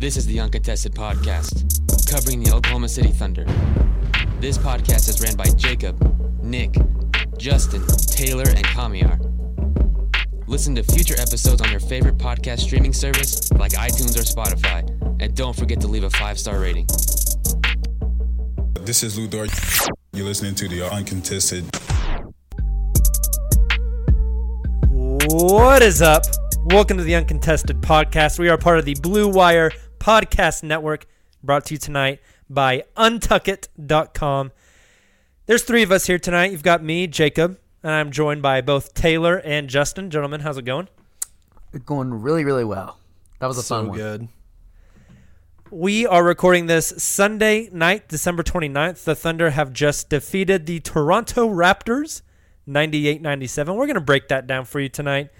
This is the Uncontested Podcast, covering the Oklahoma City Thunder. This podcast is ran by Jacob, Nick, Justin, Tayler, and Kamiar. Listen to future episodes on your favorite podcast streaming service like iTunes or Spotify. And don't forget to leave a five star rating. This is Lu Dort. You're listening to the Uncontested. What is up? Welcome to the Uncontested Podcast. We are part of the Blue Wire Podcast Network, brought to you tonight by Untuckit.com. There's three of us here tonight. You've got me, Jacob, and I'm joined by both Tayler and Justin. Gentlemen, how's it going? going really, really well. That was a So fun one. good. We are recording this Sunday night, December 29th. The Thunder have just defeated the Toronto Raptors 98 97. We're going to break that down for you tonight.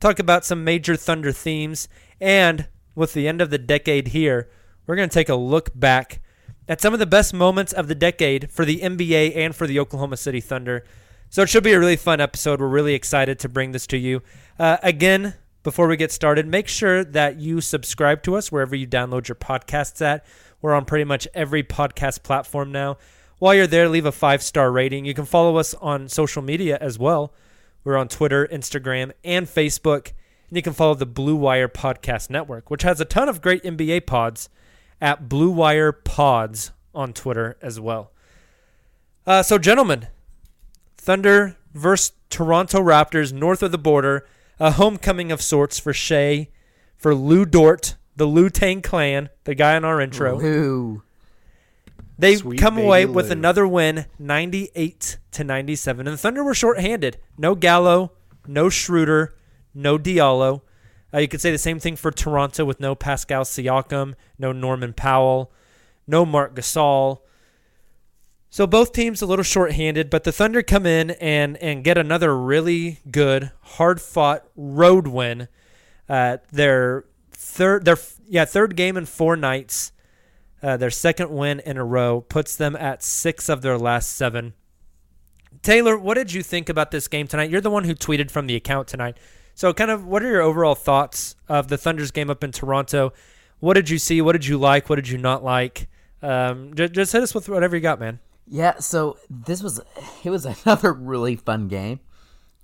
Talk about some major Thunder themes. And with the end of the decade here, we're going to take a look back at some of the best moments of the decade for the NBA and for the Oklahoma City Thunder. So it should be a really fun episode. We're really excited to bring this to you. Uh, again, before we get started, make sure that you subscribe to us wherever you download your podcasts at. We're on pretty much every podcast platform now. While you're there, leave a five star rating. You can follow us on social media as well. We're on Twitter, Instagram, and Facebook. And you can follow the Blue Wire Podcast Network, which has a ton of great NBA pods at Blue Wire Pods on Twitter as well. Uh, so, gentlemen, Thunder versus Toronto Raptors north of the border. A homecoming of sorts for Shai, for Lu Dort, the Lu Tang clan, the guy in our intro. Ooh. They Sweet come baby away with another win, 98 to 97. And the Thunder were shorthanded. No Gallo, no Schroeder, no Diallo. Uh, you could say the same thing for Toronto with no Pascal Siakam, no Norman Powell, no Marc Gasol. So both teams a little shorthanded, but the Thunder come in and and get another really good, hard fought road win. Uh, their third, their yeah third game in four nights. Uh, their second win in a row puts them at six of their last seven. Tayler, what did you think about this game tonight? You're the one who tweeted from the account tonight. So, kind of, what are your overall thoughts of the Thunder's game up in Toronto? What did you see? What did you like? What did you not like? Um, just, just hit us with whatever you got, man. Yeah, so this was it was another really fun game.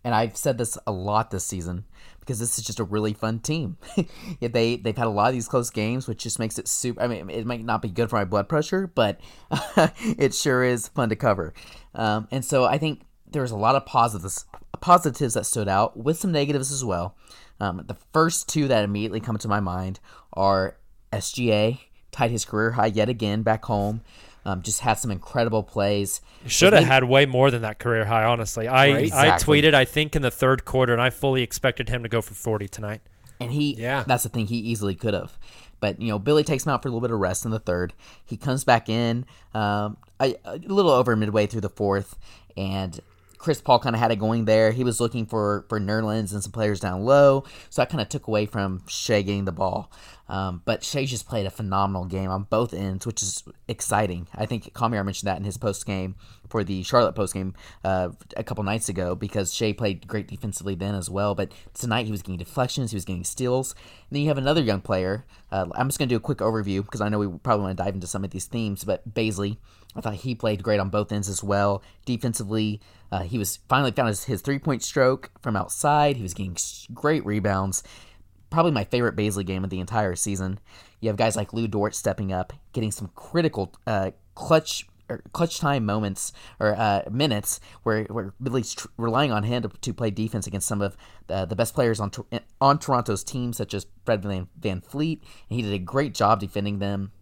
And I've said this a lot this season because this is just a really fun team. they they've had a lot of these close games, which just makes it super. I mean, it might not be good for my blood pressure, but it sure is fun to cover. Um, and so I think there's a lot of positives positives that stood out with some negatives as well. Um, the first two that immediately come to my mind are SGA tied his career high yet again back home. Um, just had some incredible plays. Should have had way more than that career high, honestly. I, Right. I tweeted, I think, in the third quarter, and I fully expected him to go for 40 tonight. And he, Yeah. that's the thing, he easily could have. But, you know, Billy takes him out for a little bit of rest in the third. He comes back in um, a, a little over midway through the fourth, and Chris Paul kind of had it going there. He was looking for, for Nerlens and some players down low, so that kind of took away from Shai getting the ball. Um, but Shai just played a phenomenal game on both ends, which is exciting. I think Kamiar mentioned that in his post game for the Charlotte post game uh, a couple nights ago because Shai played great defensively then as well. But tonight he was getting deflections, he was getting steals. And then you have another young player. Uh, I'm just going to do a quick overview because I know we probably want to dive into some of these themes. But Bazley, I thought he played great on both ends as well. Defensively, uh, he was finally found his, his three point stroke from outside. He was getting great rebounds probably my favorite Bazley game of the entire season. You have guys like Lu Dort stepping up, getting some critical uh, clutch or clutch time moments or uh, minutes where where Billy's tr- relying on him to, to play defense against some of the, the best players on on Toronto's team, such as Fred Van, VanVleet, and he did a great job defending them.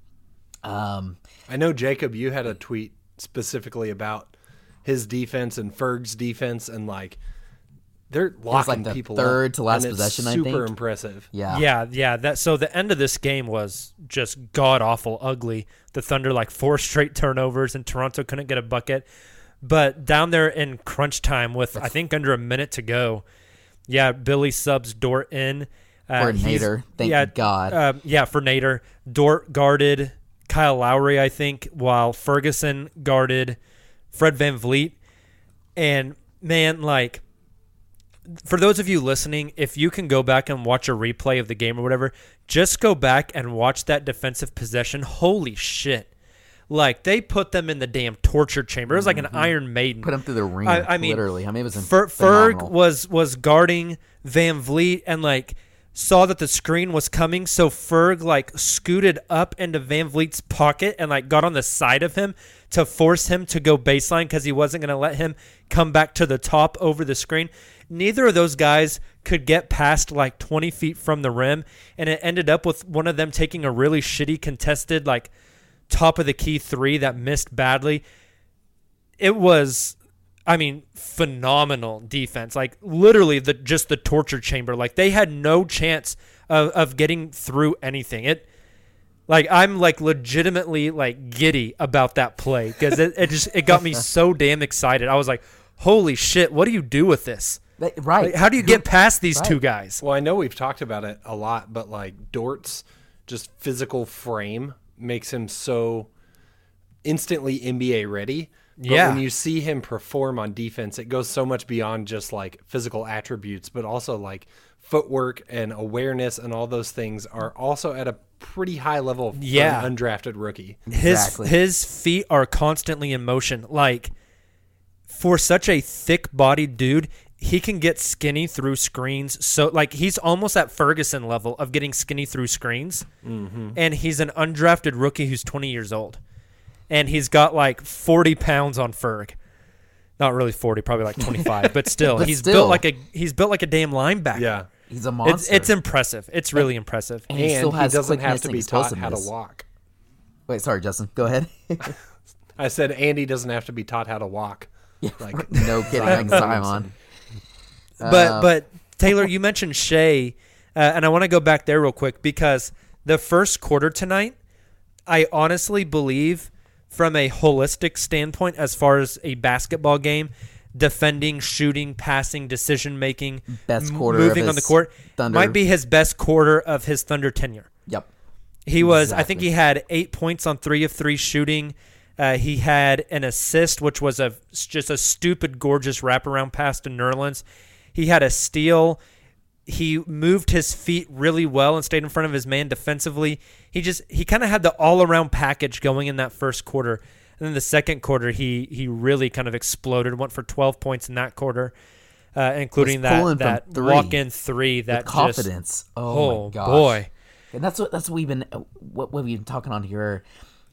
Um, I know Jacob, you had a tweet specifically about his defense and Ferg's defense, and like they're locking like the people third up, to last and it's possession, I Super think. impressive. yeah, Yeah, yeah. That so the end of this game was just god awful, ugly. The Thunder like four straight turnovers, and Toronto couldn't get a bucket. But down there in crunch time, with I think under a minute to go, yeah, Billy subs Dort in. Uh, For Nader, thank God. Um, yeah, for Nader, Dort guarded Kyle Lowry, I think, while Ferguson guarded Fred VanVleet. And man, like for those of you listening, if you can go back and watch a replay of the game or whatever, just go back and watch that defensive possession. Holy shit. Like they put them in the damn torture chamber. It was like an Iron Maiden. Mm-hmm. put them through the ring. I, I mean, literally. I mean, it was Fer- Ferg was was guarding Van Vliet and like saw that the screen was coming, so Ferg like scooted up into VanVleet's pocket and like got on the side of him to force him to go baseline because he wasn't going to let him come back to the top over the screen. Neither of those guys could get past like 20 feet from the rim, and it ended up with one of them taking a really shitty contested like top of the key three that missed badly it was I mean phenomenal defense. Like literally the just the torture chamber. Like they had no chance of, of getting through anything. It like I'm like legitimately like giddy about that play because it, it just it got me so damn excited. I was like, holy shit, what do you do with this? Right. Like, how do you get past these two guys? Well, I know we've talked about it a lot, but like Dort's just physical frame makes him so instantly NBA ready. But Yeah. when you see him perform on defense, it goes so much beyond just like physical attributes, but also like footwork and awareness and all those things are also at a pretty high level for Yeah. an undrafted rookie. his Exactly. his feet are constantly in motion. Like for such a thick-bodied dude, he can get skinny through screens. So like he's almost at Ferguson level of getting skinny through screens. Mm-hmm. And he's an undrafted rookie who's 20 years old, and he's got like 40 pounds on Ferg. Not really 40, probably like 25, but still, But he's still. built like a he's built like a damn linebacker. Yeah. He's a monster. it's impressive. It's really impressive. and he and still he doesn't have to be taught how to walk. Wait, sorry, Justin. Go ahead. I said Andy doesn't have to be taught how to walk. Like no kidding. Like Zion. But Uh, but Tayler, you mentioned Shai, uh, and I want to go back there real quick because the first quarter tonight, I honestly believe, from a holistic standpoint, as far as a basketball game, defending, shooting, passing, decision making, Best quarter of moving on the court, Thunder. might be his best quarter of his Thunder tenure. Yep. He was, I think he had eight points on three of three shooting. Uh, he had an assist, which was a just a stupid, gorgeous wraparound pass to Nerlens. He had a steal. He moved his feet really well and stayed in front of his man defensively. He just he kind of had the all around package going in that first quarter. And then the second quarter, he he really kind of exploded. Went for 12 points in that quarter, uh, including that that three walk in three that With just- confidence. oh, oh my gosh. boy. And that's what that's what we've been uh, what, what we've been talking on here.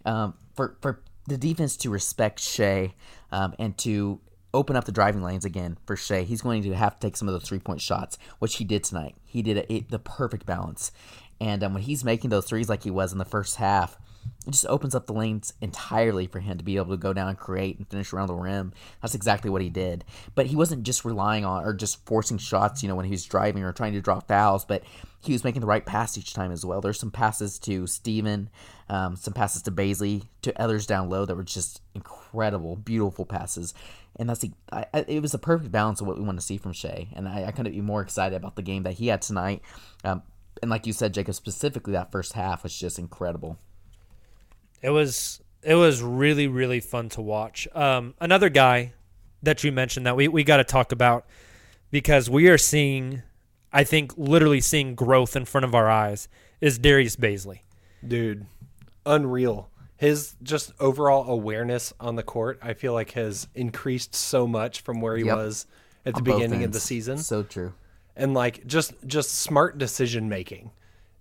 Um, for for the defense to respect Shai um, and to open up the driving lanes again for Shai, he's going to have to take some of those three point shots, which he did tonight. He did it, the perfect balance, and um, when he's making those threes like he was in the first half, it just opens up the lanes entirely for him to be able to go down and create and finish around the rim. That's exactly what he did. But he wasn't just relying on or just forcing shots, you know, when he was driving or trying to draw fouls, but he was making the right pass each time as well. There's some passes to Steven, um, some passes to Bazley, to others down low that were just incredible, beautiful passes. And that's the, I, I, it was the perfect balance of what we want to see from Shai. And I, I couldn't be more excited about the game that he had tonight. Um, and like you said, Jacob, specifically that first half was just incredible. It was it was really really fun to watch. Um, another guy that you mentioned that we we got to talk about because we are seeing, I think, literally seeing growth in front of our eyes is Darius Bazley. Dude, unreal. His just overall awareness on the court, I feel like, has increased so much from where he Yep. was at the On beginning of the season. So true. and like just just smart decision making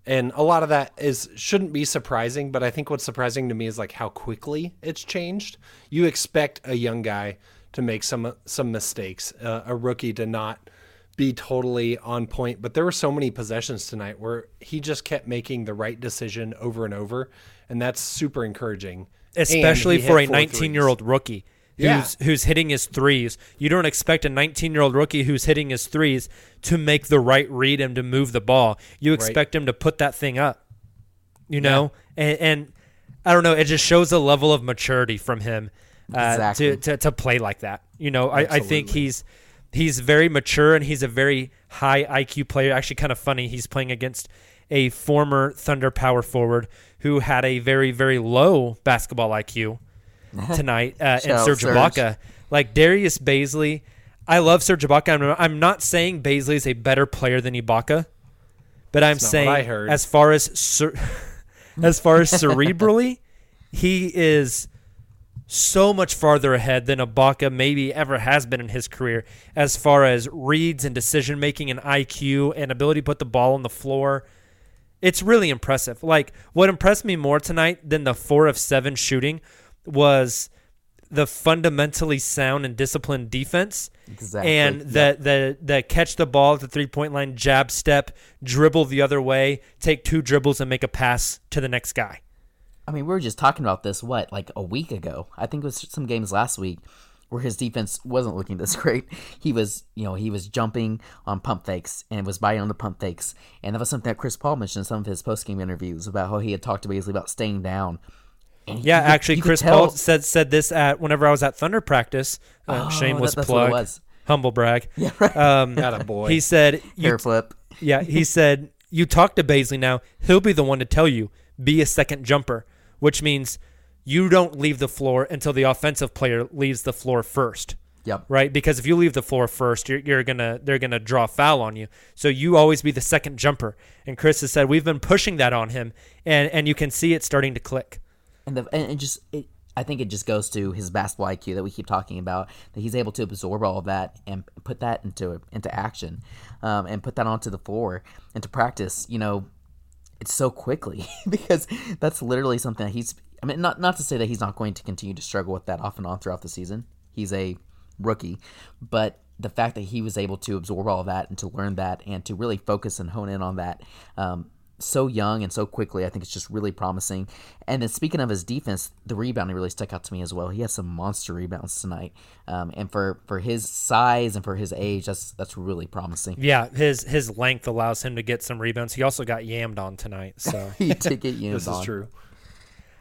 and a lot of that is shouldn't be surprising but i think what's surprising to me is like how quickly it's changed you expect a young guy to make some some mistakes uh, a rookie to not be totally on point but there were so many possessions tonight where he just kept making the right decision over and over and that's super encouraging especially for a 19 year old rookie who's Yeah. who's hitting his threes. You don't expect a 19 year old rookie who's hitting his threes to make the right read and to move the ball. You expect him to put that thing up, you know, and, and I don't know. It just shows a level of maturity from him uh, Exactly. to, to to play like that. You know, I, I think he's he's very mature and he's a very high IQ player. Actually, kind of funny. He's playing against a former Thunder power forward who had a very very low basketball IQ tonight uh, and Serge. Ibaka. Like Darius Bazley, I love Serge Ibaka. I'm, I'm not saying Bazley is a better player than Ibaka, but I'm saying as far as cer- as far as cerebrally, he is so much farther ahead than Ibaka maybe ever has been in his career as far as reads and decision making and IQ and ability to put the ball on the floor. It's really impressive. Like what impressed me more tonight than the 4 of 7 shooting was the fundamentally sound and disciplined defense Exactly. and the the the catch the ball at the three point line, jab step, dribble the other way, take two dribbles and make a pass to the next guy. I mean, we were just talking about this, what, like a week ago? I think it was some games last week where his defense wasn't looking this great. He was, you know, he was jumping on pump fakes and was biting on the pump fakes. And that was something that Chris Paul mentioned in some of his post game interviews about how he had talked to Bazley about staying down. And Yeah, could- actually, Chris tell- Paul said said this at whenever I was at Thunder practice. Uh, Oh, shameless that- that's what it plug, was. humble brag. Yeah, right. Um, Attaboy. he said, you, Hair flip. yeah, he said, you talk to Bazley now. He'll be the one to tell you be a second jumper, which means you don't leave the floor until the offensive player leaves the floor first. Yep. Right, because if you leave the floor first, you're, you're gonna they're gonna draw foul on you. So you always be the second jumper. And Chris has said we've been pushing that on him, and and you can see it starting to click. and the and it just it, I think it just goes to his basketball IQ that we keep talking about that he's able to absorb all of that and put that into into action, um, and put that onto the floor and to practice. You know, it's so quickly because that's literally something that he's. I mean, not not to say that he's not going to continue to struggle with that off and on throughout the season. He's a rookie, but the fact that he was able to absorb all that and to learn that and to really focus and hone in on that um, so young and so quickly, I think it's just really promising. And then speaking of his defense, the rebounding really stuck out to me as well. He has some monster rebounds tonight, um, and for for his size and for his age, that's that's really promising. Yeah, his his length allows him to get some rebounds. He also got yammed on tonight. So he did get you this is on. true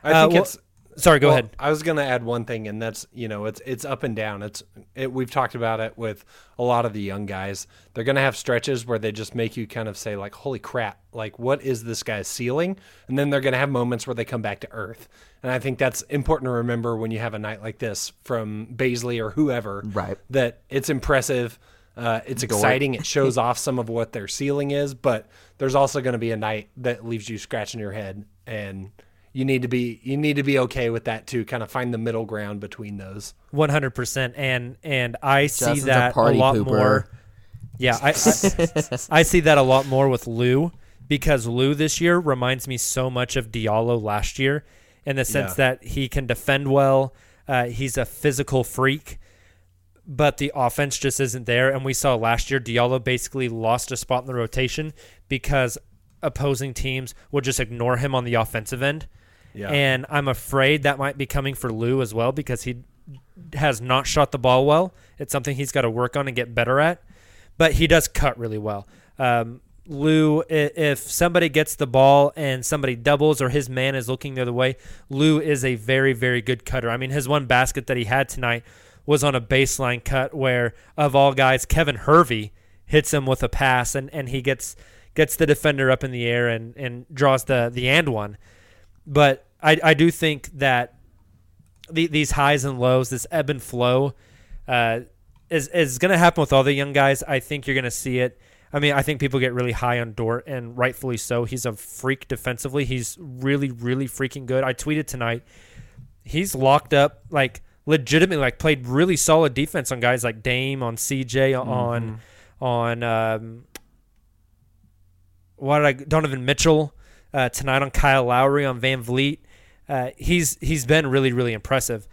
i Uh, think well- it's sorry, go Well, ahead. I was going to add one thing, and that's you know it's it's up and down. It's it, we've talked about it with a lot of the young guys. They're going to have stretches where they just make you kind of say like, "Holy crap! Like what is this guy's ceiling?" And then they're going to have moments where they come back to earth. And I think that's important to remember when you have a night like this from Bazley or whoever. Right. That it's impressive. Uh, it's exciting. It shows off some of what their ceiling is, but there's also going to be a night that leaves you scratching your head and you need to be you need to be okay with that too kind of find the middle ground between those One hundred percent, and and I see Justin's a that a, party lot pooper. more. Yeah, I, I I see that a lot more with Lu because Lu this year reminds me so much of Diallo last year in the sense Yeah. that he can defend well. Uh, he's a physical freak, but the offense just isn't there. And we saw last year Diallo basically lost a spot in the rotation because opposing teams would just ignore him on the offensive end. Yeah. And I'm afraid that might be coming for Lu as well because he has not shot the ball well. It's something he's got to work on and get better at. But he does cut really well. Um, Lu, if somebody gets the ball and somebody doubles or his man is looking the other way, Lu is a very, very good cutter. I mean, his one basket that he had tonight was on a baseline cut where, of all guys, Kevin Hervey hits him with a pass and, and he gets gets the defender up in the air and, and draws the, the and one. But I, I do think that the, these highs and lows, this ebb and flow, uh, is is going to happen with all the young guys. I think you're going to see it. I mean, I think people get really high on Dort, and rightfully so. He's a freak defensively. He's really, really freaking good. I tweeted tonight. He's locked up, like legitimately, like played really solid defense on guys like Dame, on CJ, on on um, what did I Donovan Mitchell uh, tonight on Kyle Lowry on VanVleet. Uh, he's he's been really, really impressive.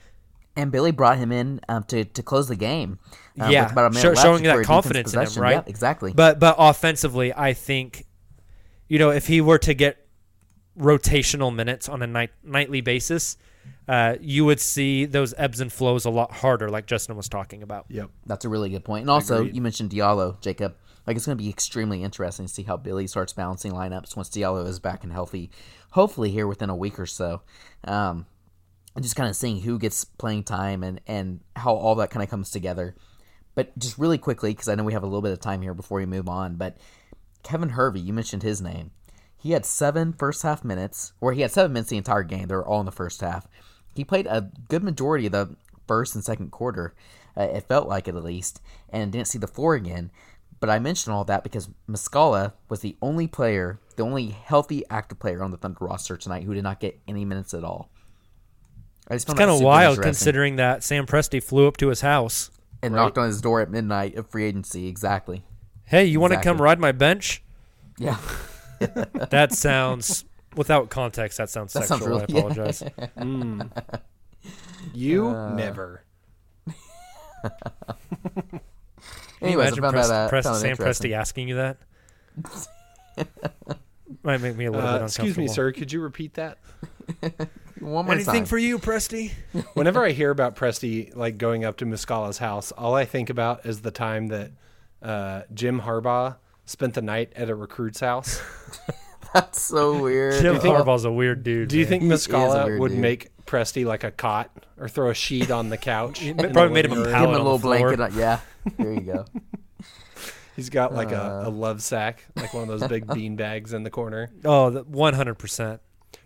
And Billy brought him in um, to to close the game. um, yeah, with about a minute show- showing that confidence in him, right? Yeah, exactly. But but offensively, I think, you know, if he were to get rotational minutes on a night nightly basis, uh, you would see those ebbs and flows a lot harder, like Justin was talking about. Yep. That's a really good point. And also, Agreed. you mentioned Diallo, Jacob. Like it's going to be extremely interesting to see how Billy starts balancing lineups once Diallo is back and healthy. Hopefully, here within a week or so. Um, and just kind of seeing who gets playing time and and how all that kind of comes together. But just really quickly, because I know we have a little bit of time here before we move on. But Kevin Hervey, you mentioned his name. He had seven first half minutes, or he had seven minutes the entire game. They were all in the first half. He played a good majority of the first and second quarter. Uh, it felt like it at least, and didn't see the floor again. But I mention all that because Muscala was the only player, the only healthy active player on the Thunder roster tonight who did not get any minutes at all. I just It's kind of wild considering that Sam Presti flew up to his house. and knocked on his door at midnight of free agency. Exactly. Hey, you want to Exactly. come ride my bench? Yeah. That sounds, without context, that sounds That sounds sexual. really- I apologize. You Uh, never. Can you Anyways, I imagine found Prest- that, Prest- found that Sam. Presti asking you that? Might make me a little Uh, bit uncomfortable. excuse me, sir. Could you repeat that? One more time. Anything time. for you, Presti? Whenever I hear about Presti like going up to Muscala's house, all I think about is the time that uh, Jim Harbaugh spent the night at a recruit's house. That's so weird. Jim think- Harbaugh's a weird dude. Do you man. think He Muscala would dude. make Presti like a cot or throw a sheet on the couch? in the probably made him a pallet Give him a little blanket. On, yeah. There you go. He's got like Uh. a, a love sack, like one of those big bean bags in the corner. Oh, one hundred percent.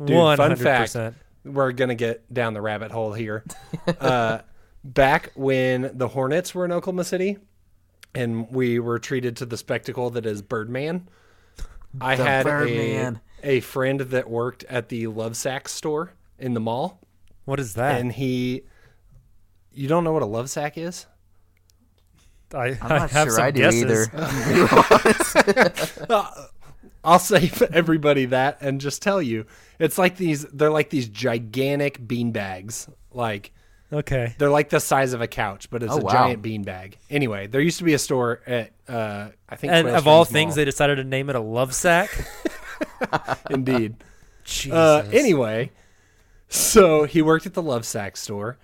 Dude, One fun hundred fact. percent. We're gonna get down the rabbit hole here. uh, back when the Hornets were in Oklahoma City, and we were treated to the spectacle that is Birdman. I The had Birdman. a a friend that worked at the Love Sack store in the mall, What is that? and he. You don't know what a love sack is? I, I'm I not have sure some I do guesses. either. I'll save everybody that and just tell you, it's like these. They're like these gigantic bean bags, like. Okay. They're like the size of a couch, but it's Oh, a wow. giant beanbag. Anyway, there used to be a store at uh, I think And Quail of all things, Mall. they decided to name it a love sack. indeed. Jesus. Uh, anyway, so he worked at the Love Sack store,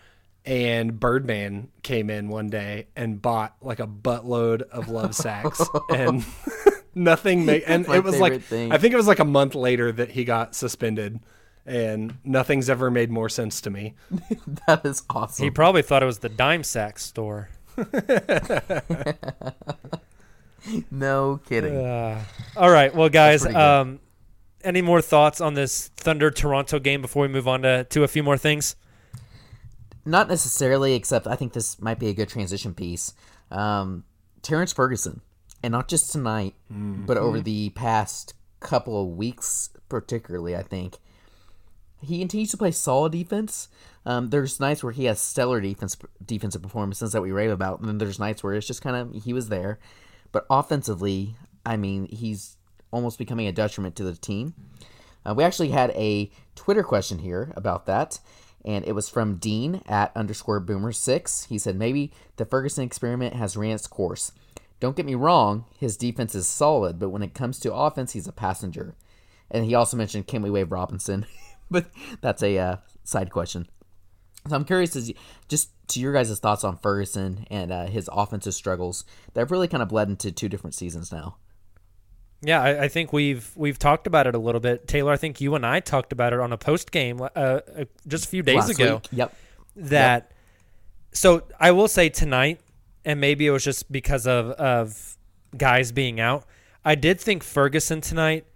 and Birdman came in one day and bought like a buttload of love sacks, and nothing made. And it was like thing. I think it was like a month later that he got suspended, and nothing's ever made more sense to me. that is awesome. he probably thought it was the dime sack store. no kidding. Uh, all right, well, guys, um, any more thoughts on this Thunder Toronto game before we move on to, to a few more things? Not necessarily, except I think this might be a good transition piece. Um, Terrence Ferguson, and not just tonight, but over the past couple of weeks, particularly, I think he continues to play solid defense. Um, there's nights where he has stellar defense defensive performances that we rave about, and then there's nights where it's just kind of he was there, but offensively, I mean, he's almost becoming a detriment to the team. Uh, we actually had a Twitter question here about that, and it was from Dean at underscore boomer six. He said maybe the Ferguson experiment has ran its course. Don't get me wrong, his defense is solid, but when it comes to offense, he's a passenger. And he also mentioned can we waive Robinson? but that's a uh, side question. So I'm curious as just to your guys' thoughts on Ferguson and uh, his offensive struggles that have really kind of bled into two different seasons now. Yeah, I, I think we've we've talked about it a little bit, Tayler. I think you and I talked about it on a post game uh, uh, just a few days Last ago. week. Yep. That so I will say tonight, and maybe it was just because of of guys being out. I did think Ferguson tonight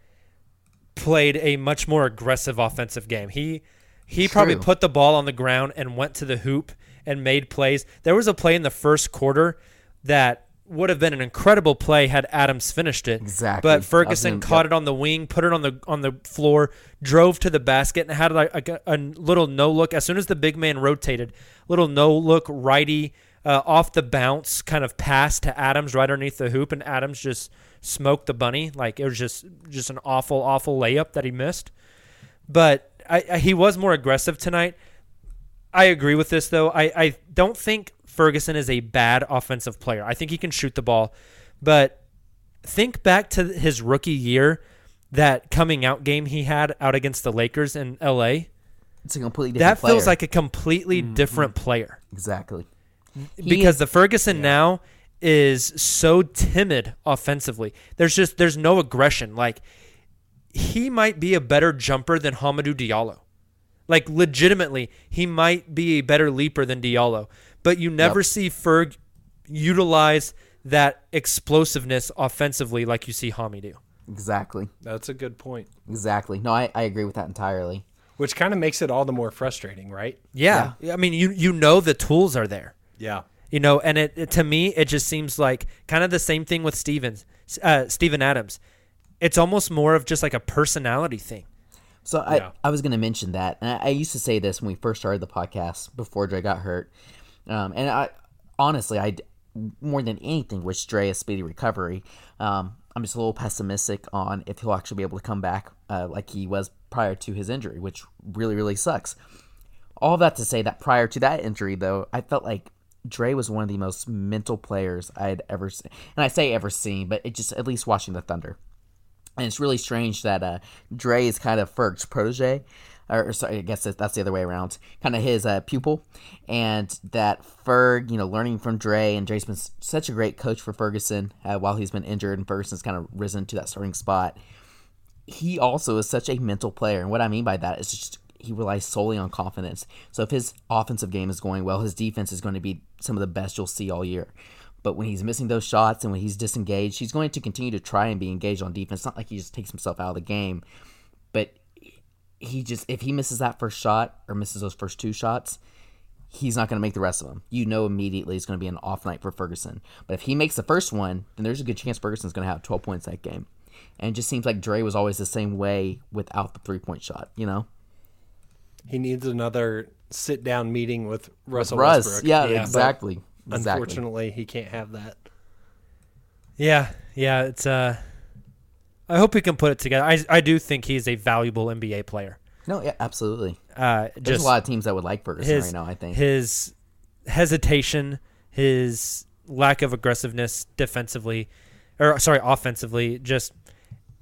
played a much more aggressive offensive game. He he probably put the ball on the ground and went to the hoop and made plays. There was a play in the first quarter that would have been an incredible play had Adams finished it. Exactly. But Ferguson gonna- caught yep. it on the wing, put it on the on the floor, drove to the basket, and had like a, a little no look. As soon as the big man rotated, little no look righty uh, off the bounce kind of pass to Adams right underneath the hoop, and Adams just smoked the bunny. Like it was just just an awful awful layup that he missed. But I, I, he was more aggressive tonight. I agree with this though. I, I don't think Ferguson is a bad offensive player. I think he can shoot the ball, but think back to his rookie year, that coming out game he had out against the Lakers in LA. It's a completely That player. feels like a completely mm-hmm. different player exactly He because is- the Ferguson now is so timid offensively. There's just there's no aggression. Like he might be a better jumper than Hamidou Diallo. Like legitimately, he might be a better leaper than Diallo. But you never Yep. see Ferg utilize that explosiveness offensively like you see Hami do. exactly That's a good point. exactly. No, I, I agree with that entirely. Which kind of makes it all the more frustrating, right? Yeah. yeah. I mean, you you know the tools are there. Yeah. You know, and it, it- to me it just seems like kind of the same thing with Stevens, uh, Steven Adams. It's almost more of just like a personality thing. So I, Yeah. I was going to mention that, and I, I used to say this when we first started the podcast before Dre got hurt, um, and I honestly, I more than anything wish Dre a speedy recovery. Um, I'm just a little pessimistic on if he'll actually be able to come back uh, like he was prior to his injury, which really really sucks. All that to say that prior to that injury, though, I felt like Dre was one of the most mental players I'd ever seen, and I say ever seen, but it just at least watching the Thunder. And it's really strange that uh, Dre is kind of Ferg's protege, or, or sorry, I guess that's the other way around, kind of his uh, pupil, and that Ferg, you know, learning from Dre, and Dre's been such a great coach for Ferguson uh, while he's been injured, and Ferguson's kind of risen to that starting spot. He also is such a mental player, and what I mean by that is just he relies solely on confidence. So if his offensive game is going well, his defense is going to be some of the best you'll see all year. But when he's missing those shots and when he's disengaged, he's going to continue to try and be engaged on defense. It's not like he just takes himself out of the game, but he just if he misses that first shot or misses those first two shots, he's not going to make the rest of them. You know immediately it's going to be an off night for Ferguson. But if he makes the first one, then there's a good chance Ferguson's going to have 12 points that game. And it just seems like Dre was always the same way without the three point shot, you know? He needs another sit down meeting with Russell Russ, Westbrook. yeah, exactly. Exactly. Unfortunately, he can't have that. Yeah, yeah, it's uh I hope we can put it together. I I do think he's a valuable NBA player. No, yeah, absolutely. Uh There's just a lot of teams that would like Ferguson his right now, I think. his hesitation, his lack of aggressiveness defensively or sorry, offensively just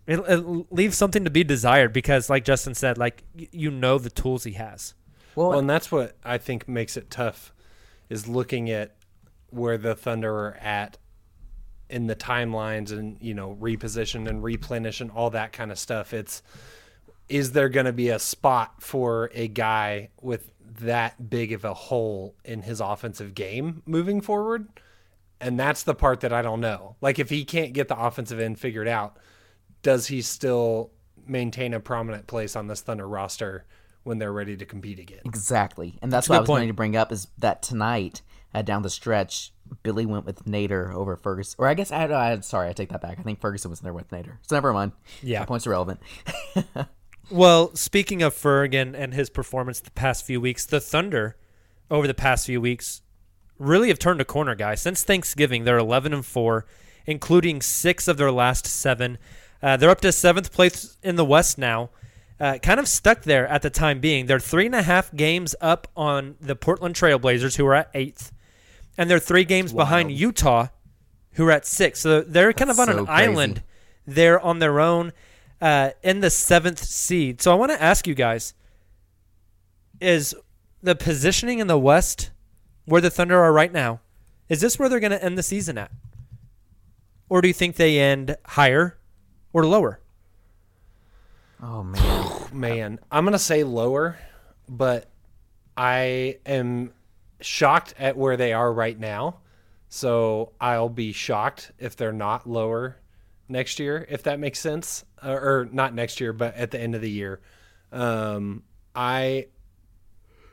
it, it leaves something to be desired because like Justin said, like y- you know the tools he has. Well, and that's what I think makes it tough is looking at where the Thunder are at in the timelines and, you know, reposition and replenish and all that kind of stuff. It's is there going to be a spot for a guy with that big of a hole in his offensive game moving forward? And that's the part that I don't know. Like if he can't get the offensive end figured out, does he still maintain a prominent place on this Thunder roster when they're ready to compete again? Exactly. And that's, That's what I was point. going to bring up is that tonight, uh, down the stretch, Billy went with Nader over Ferguson. Or I guess I, I sorry, I take that back. I think Ferguson was there with Nader. So never mind. Yeah. Point's irrelevant. Well, speaking of Ferg and, and his performance the past few weeks, the Thunder over the past few weeks really have turned a corner, guys. Since Thanksgiving, they're 11 and 4, including six of their last seven. Uh, they're up to seventh place in the West now. Uh, kind of stuck there at the time being. They're three and a half games up on the Portland Trailblazers, who are at eighth, and they're three games behind Utah, who are at six. So they're kind of on That's an crazy. island. They're on their own uh, in the seventh seed. So I want to ask you guys, is the positioning in the West where the Thunder are right now. Is this where they're going to end the season at? Or do you think they end higher or lower? Oh man. Man, I'm gonna say lower, but I am shocked at where they are right now. So I'll be shocked if they're not lower next year, if that makes sense, or, or not next year, but at the end of the year. Um, I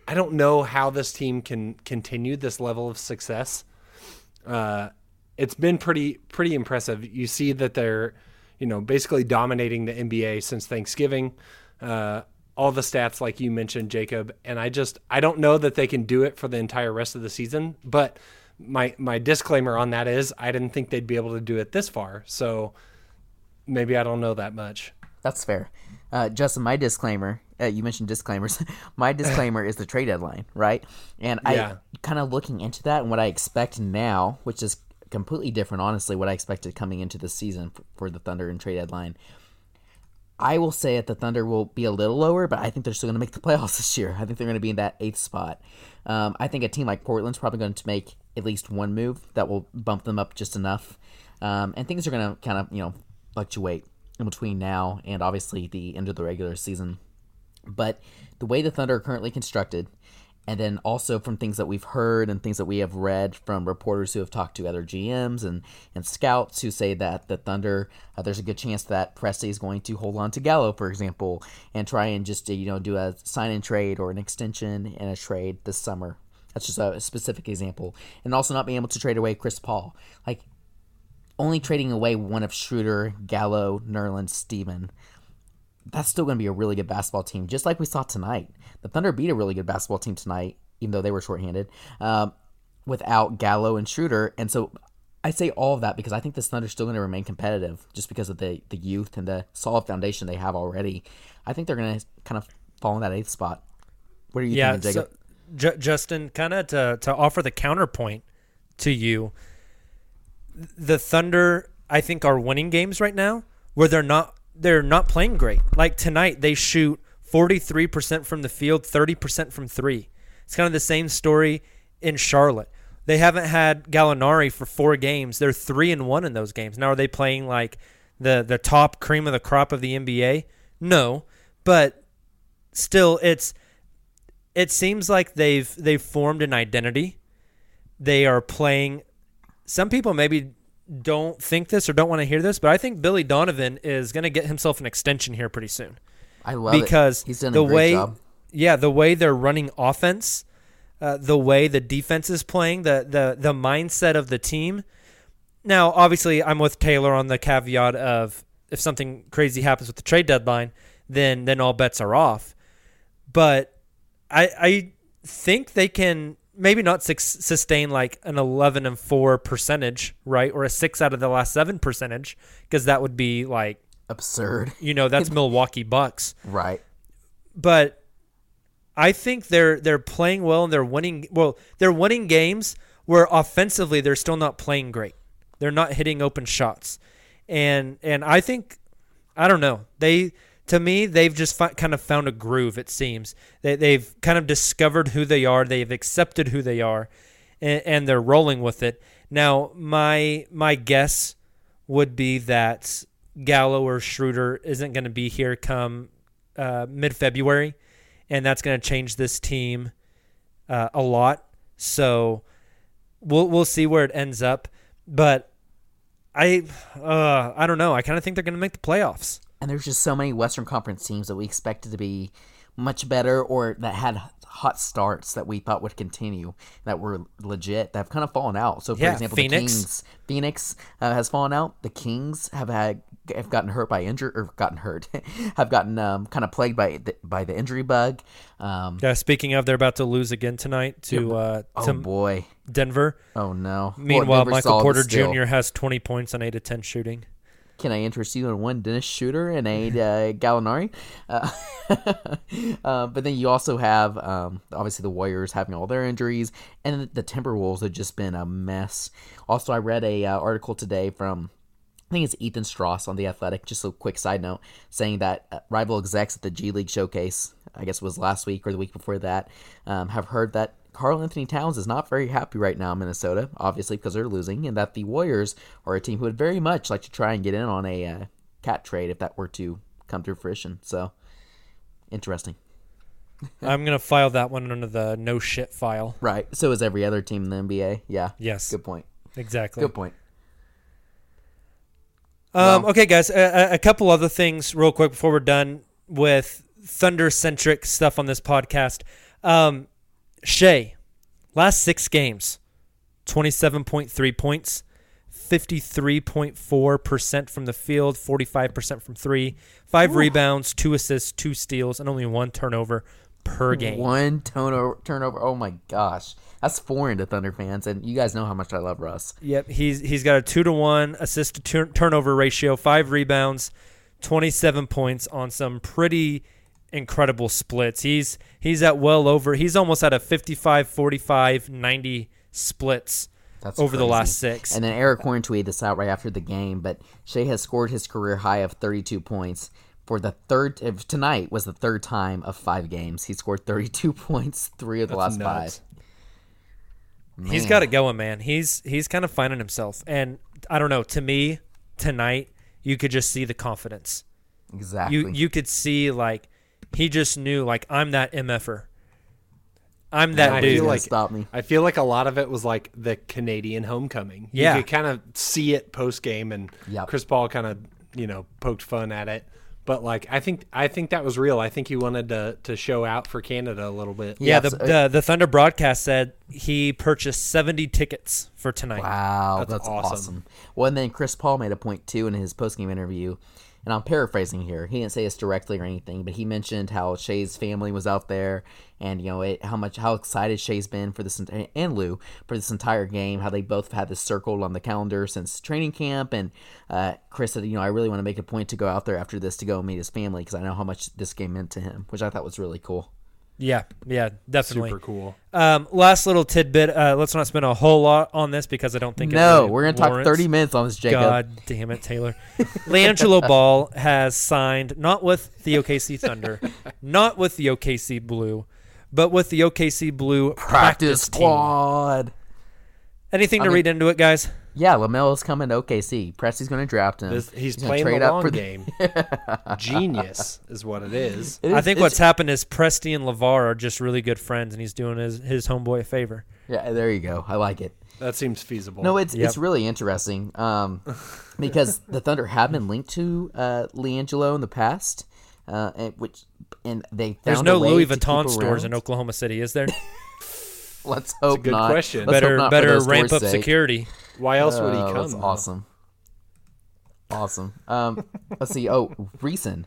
I don't know how this team can continue this level of success. Uh, it's been pretty pretty impressive. You see that they're, you know, basically dominating the NBA since Thanksgiving. Uh, all the stats like you mentioned, Jacob, and I just I don't know that they can do it for the entire rest of the season. But my my disclaimer on that is I didn't think they'd be able to do it this far. So maybe I don't know that much. That's fair. Uh, Justin, my disclaimer, uh, you mentioned disclaimers. my disclaimer is the trade deadline, right? And Yeah. I kind of looking into that and what I expect now, which is completely different, honestly, what I expected coming into the season for, for the Thunder and trade deadline. I will say that the Thunder will be a little lower, but I think they're still going to make the playoffs this year. I think they're going to be in that eighth spot. Um, I think a team like Portland's probably going to make at least one move that will bump them up just enough. Um, and things are going to kind of, you know, fluctuate in between now and obviously the end of the regular season. But the way the Thunder are currently constructed, and then also from things that we've heard and things that we have read from reporters who have talked to other GMs and, and scouts who say that the Thunder, uh, there's a good chance that Presti is going to hold on to Gallo, for example, and try and just uh, you know do a sign and trade or an extension and a trade this summer. That's just a specific example, and also not being able to trade away Chris Paul, like only trading away one of Schroeder, Gallo, Nerlens, Steven that's still going to be a really good basketball team, just like we saw tonight. The Thunder beat a really good basketball team tonight, even though they were shorthanded, um, without Gallo and Schroeder. And so I say all of that because I think this Thunder's still going to remain competitive just because of the, the youth and the solid foundation they have already. I think they're going to kind of fall in that eighth spot. What are you yeah, thinking, Jacob? so, Ju- Justin, kind of to to offer the counterpoint to you, the Thunder, I think, are winning games right now where they're not they're not playing great. Like tonight, they shoot forty three percent from the field, thirty percent from three. It's kind of the same story in Charlotte. They haven't had Gallinari for four games. They're three and one in those games. Now, are they playing like the the top cream of the crop of the NBA? No, but still, it's it seems like they've they've formed an identity. They are playing. Some people maybe don't think this or don't want to hear this, but I think Billy Donovan is going to get himself an extension here pretty soon. I love it. because He's done the a great way, job. yeah, the way they're running offense, uh, the way the defense is playing, the the the mindset of the team. Now, obviously, I'm with Tayler on the caveat of if something crazy happens with the trade deadline, then then all bets are off. But I I think they can maybe not sus- sustain like an 11 and 4 percentage, right? Or a 6 out of the last 7 percentage because that would be like Absurd. you know, that's Milwaukee Bucks. Right. But I think they're they're playing well and they're winning well, they're winning games where offensively they're still not playing great. They're not hitting open shots. And and I think I don't know. They to me they've just fi- kind of found a groove it seems. They they've kind of discovered who they are. They've accepted who they are and, and they're rolling with it. Now, my my guess would be that Gallo or Schroeder isn't going to be here come uh, mid February, and that's going to change this team uh, a lot. So we'll we'll see where it ends up, but I uh, I don't know. I kind of think they're going to make the playoffs. And there's just so many Western Conference teams that we expected to be much better or that had hot starts that we thought would continue that were legit that have kind of fallen out. So, for Yeah, example, Phoenix. the Kings, Phoenix uh, has fallen out. The Kings have had have gotten hurt by injury or gotten hurt, have gotten um, kind of plagued by the, by the injury bug. Um, Yeah. Speaking of, they're about to lose again tonight to uh, oh to boy, Denver. oh no. Meanwhile, Denver Michael Porter. Jr. has 20 points on eight of 10 shooting. Can I interest you in one Dennis Schroeder and a uh, Gallinari? Uh, uh, but then you also have um, obviously the Warriors having all their injuries, and the Timberwolves have just been a mess. Also, I read a uh, article today from I think it's Ethan Strauss on the Athletic. Just a quick side note, saying that uh, rival execs at the G League Showcase I guess it was last week or the week before that, um, have heard that Karl-Anthony Towns is not very happy right now in Minnesota, obviously because they're losing, and that the Warriors are a team who would very much like to try and get in on a uh, KAT trade if that were to come to fruition. So, interesting. I'm gonna file that one under the no shit file. Right. So is every other team in the NBA. Yeah. Yes. Good point. Exactly. Good point. Um, okay, guys, a- a couple other things real quick before we're done with Thunder centric stuff on this podcast. Um, Shai, last six games, 27.3 points, 53.4% from the field, 45% from three, five rebounds, two assists, two steals, and only one turnover per game. One turnover. Turnover. Oh my gosh, that's foreign to Thunder fans, and you guys know how much I love Russ. Yep, he's he's got a two to one assist to turn, turnover ratio, five rebounds, twenty seven points on some pretty incredible splits. He's he's at well over. He's almost at a 55, 45, 90 splits That's over the last six. And then Erik Horne tweeted this out right after the game, but Shai has scored his career high of 32 points for the third. If tonight was the third time of five games he scored 32 points, three of the That's last nuts. five. He's got it going, man. He's he's kind of finding himself, and I don't know. To me, tonight you could just see the confidence. exactly. You you could see like he just knew like I'm that mf'er. I'm that I dude. feel like stop me. I feel like a lot of it was like the Canadian homecoming. Yeah. you could kind of see it post game, and Yep. Chris Paul kind of you know poked fun at it. But like I think I think that was real. I think he wanted to to show out for Canada a little bit. Yeah, Yeah, the, so- the uh, the Thunder broadcast said he purchased 70 tickets for tonight. Wow, That's that's, awesome. awesome. Well, and then Chris Paul made a point too in his post game interview, and I'm paraphrasing here. He didn't say this directly or anything, but he mentioned how Shai's family was out there, and you know it, how much how excited Shai's been for this and Lu for this entire game. How they both had this circled on the calendar since training camp, and uh, Chris said, you know, I really want to make a point to go out there after this to go meet his family because I know how much this game meant to him, which I thought was really cool. Yeah, yeah, definitely. Super cool. Um, last little tidbit. Uh, let's not spend a whole lot on this because I don't think. it No, really we're gonna talk 30 minutes on this, Jacob. God damn it, Tayler. LiAngelo Ball has signed not with the OKC Thunder, not with the OKC Blue, but with the OKC Blue Practice team. squad. Anything I to mean- read into it, guys? Yeah, LaMelo's coming to OKC. Presti's going to draft him. This, he's, gonna playing the trade up long for the- game. Genius is what it is. It I think what's happened is Presti and LaVar are just really good friends, and he's doing his his homeboy a favor. Yeah, there you go. I like it. That seems feasible. No, it's Yep. it's really interesting um, because the Thunder have been linked to uh, LiAngelo in the past, uh, and which and they found There's a no way Louis Vuitton stores around. in Oklahoma City, is there? Let's hope good not. question. Let's hope better not better ramp up sake. security. Why else would he Oh, come? That's awesome. Awesome. Um, let's see. Oh, Reason.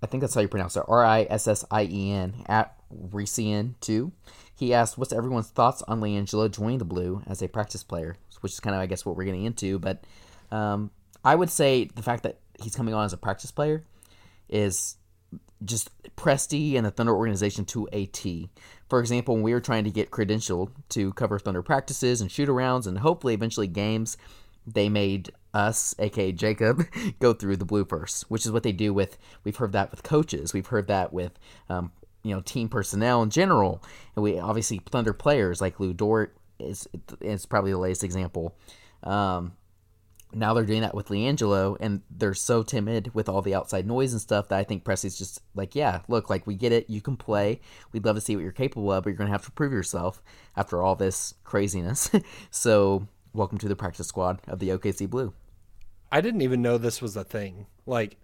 I think that's how you pronounce it. R I S S I E N at Reason two. He asked, "What's everyone's thoughts on LiAngelo joining the Blue as a practice player?" Which is kind of, I guess, what we're getting into. But um, I would say the fact that he's coming on as a practice player is just Presti and the Thunder organization to a T. For example, when we were trying to get credentialed to cover Thunder practices and shoot arounds and hopefully eventually games, they made us, aka Jacob, go through the bloopers, which is what they do with. We've heard that with coaches. We've heard that with, um, you know, team personnel in general, and we obviously Thunder players like Lu Dort is is probably the latest example. Um, now they're doing that with LiAngelo, and they're so timid with all the outside noise and stuff that I think Presti's just like, yeah, look, like we get it, you can play. We'd love to see what you're capable of, but you're gonna have to prove yourself after all this craziness. so, welcome to the practice squad of the OKC Blue. I didn't even know this was a thing. Like,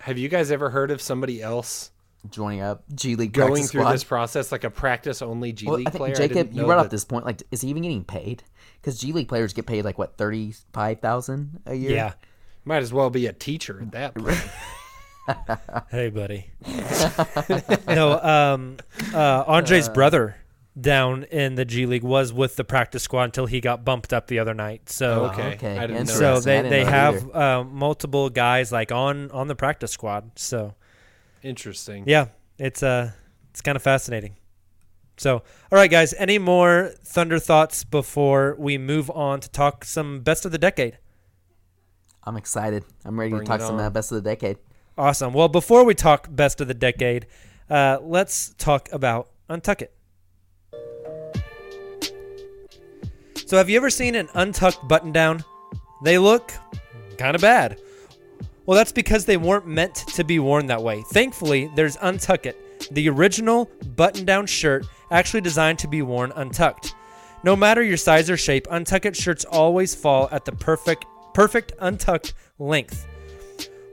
have you guys ever heard of somebody else Joining up G League going through squad. this process, like a practice only G Well, League I think player? Jacob, you brought up this point. Like, is he even getting paid? Because G League players get paid like what thirty five thousand a year. Yeah. Might as well be a teacher at that point. Hey, buddy. no, um, uh, Andre's brother down in the G League was with the practice squad until he got bumped up the other night. So, okay. okay. I didn't know so that. I they didn't they have uh, multiple guys like on on the practice squad. So Interesting. yeah, it's uh it's kind of fascinating. So, all right, guys. Any more Thunder thoughts before we move on to talk some best of the decade? I'm excited. I'm ready Bring to talk some uh, best of the decade. Awesome. Well, before we talk best of the decade, Uh, let's talk about Untuck It. So, have you ever seen an untucked button down? They look kind of bad. Well, that's because they weren't meant to be worn that way. Thankfully, there's Untuck It, the original button down shirt actually designed to be worn untucked. No matter your size or shape, Untuck It shirts always fall at the perfect perfect untucked length.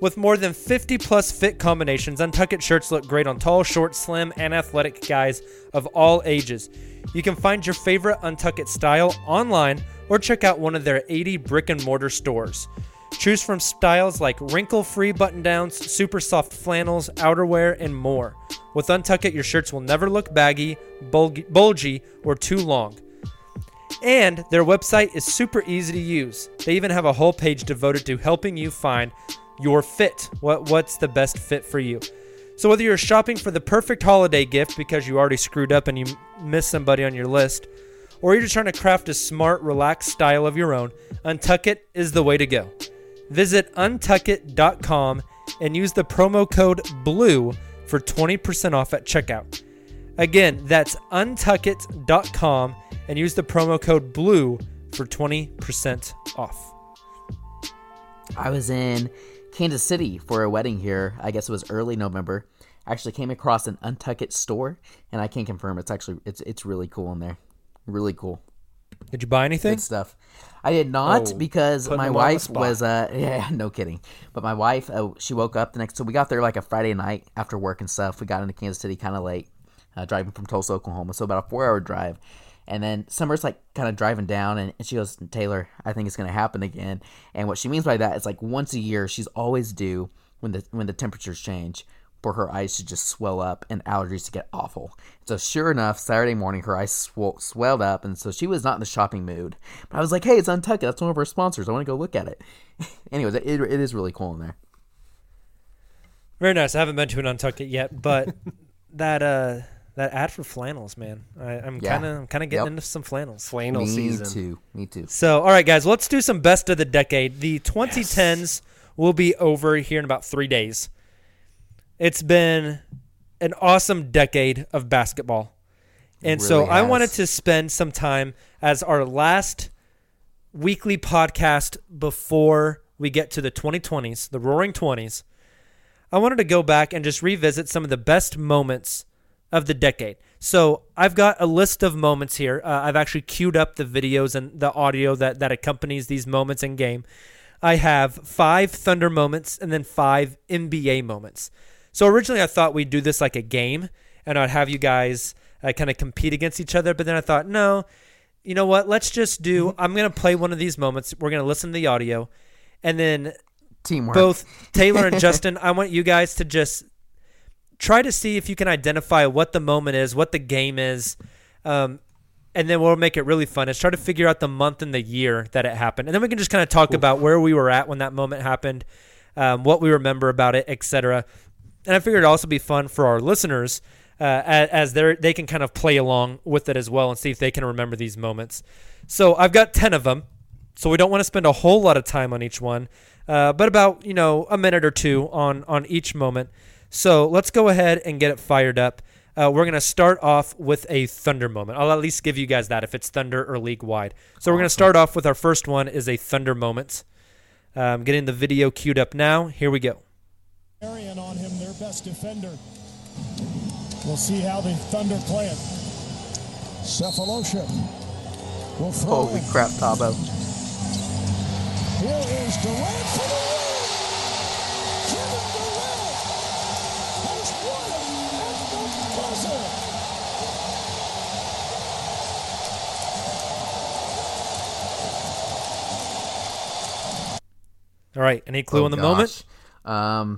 With more than 50 plus fit combinations, Untuck It shirts look great on tall, short, slim, and athletic guys of all ages. You can find your favorite Untuck It style online or check out one of their 80 brick and mortar stores. Choose from styles like wrinkle free button downs, super soft flannels, outerwear, and more. With Untuck It, your shirts will never look baggy, bulgy, or too long. And their website is super easy to use. They even have a whole page devoted to helping you find your fit. What what's the best fit for you? So whether you're shopping for the perfect holiday gift because you already screwed up and you missed somebody on your list, or you're just trying to craft a smart, relaxed style of your own, Untuck It is the way to go. Visit untuckit.com and use the promo code BLUE for 20% off at checkout. Again, that's untuckit.com and use the promo code BLUE for 20% off. I was in Kansas City for a wedding here. I guess it was early November. I actually came across an Untuck It store, and I can confirm it's actually it's it's really cool in there. Really cool. Did you buy anything? Good stuff. I did not Oh, because my him on the wife was uh yeah no kidding, but my wife uh, she woke up the next so we got there like a Friday night after work and stuff. We got into Kansas City kind of late, uh, driving from Tulsa, Oklahoma, so about a four hour drive. And then Summer's like kind of driving down, and, and she goes, Tayler, I think it's gonna happen again. And what she means by that is like once a year, she's always due when the when the temperatures change for her eyes to just swell up and allergies to get awful. So sure enough, Saturday morning her eyes sw- swelled up, and so she was not in the shopping mood. But I was like, hey, it's Untuck It. That's one of our sponsors. I want to go look at it. Anyways, it, it is really cool in there. Very nice. I haven't been to an Untucked It yet, but that uh that ad for flannels, man. I, I'm Yeah. kind of I'm kind of getting Yep. into some flannels. Flannel Me season. Me too. Me too. So, all right, guys, let's do some best of the decade. The 2010s will be over here in about three days. It's been an awesome decade of basketball. And so really I wanted to spend some time as our last weekly podcast before we get to the 2020s, the roaring 20s. I wanted to go back and just revisit some of the best moments of the decade. So I've got a list of moments here. Uh, I've actually queued up the videos and the audio that, that accompanies these moments in game. I have five Thunder moments and then five NBA moments. So originally I thought we'd do this like a game and I'd have you guys uh, kind of compete against each other. But then I thought, no, you know what? Let's just do, I'm going to play one of these moments. We're going to listen to the audio. And then Teamwork. both Tayler and Justin, I want you guys to just try to see if you can identify what the moment is, what the game is, um, and then we'll make it really fun. Is try to figure out the month and the year that it happened, and then we can just kind of talk about where we were at when that moment happened, um, what we remember about it, etc. And I figured it'd also be fun for our listeners uh, as, they they can kind of play along with it as well and see if they can remember these moments. So I've got ten of them. So we don't want to spend a whole lot of time on each one, uh, but about you know a minute or two on on each moment. So let's go ahead and get it fired up. Uh, we're gonna start off with a thunder moment. I'll at least give you guys that if it's thunder or league wide. So we're gonna start off with our first one is a thunder moment. Um, getting the video queued up now. Here we go. Arian on him, their best defender. We'll see how the Thunder play it. Sefolosha will throw Holy in. crap, Thabo. Here is Durant for the win. Kevin Durant has won it at the buzzer. All right. Any clue Oh, on the moment? gosh.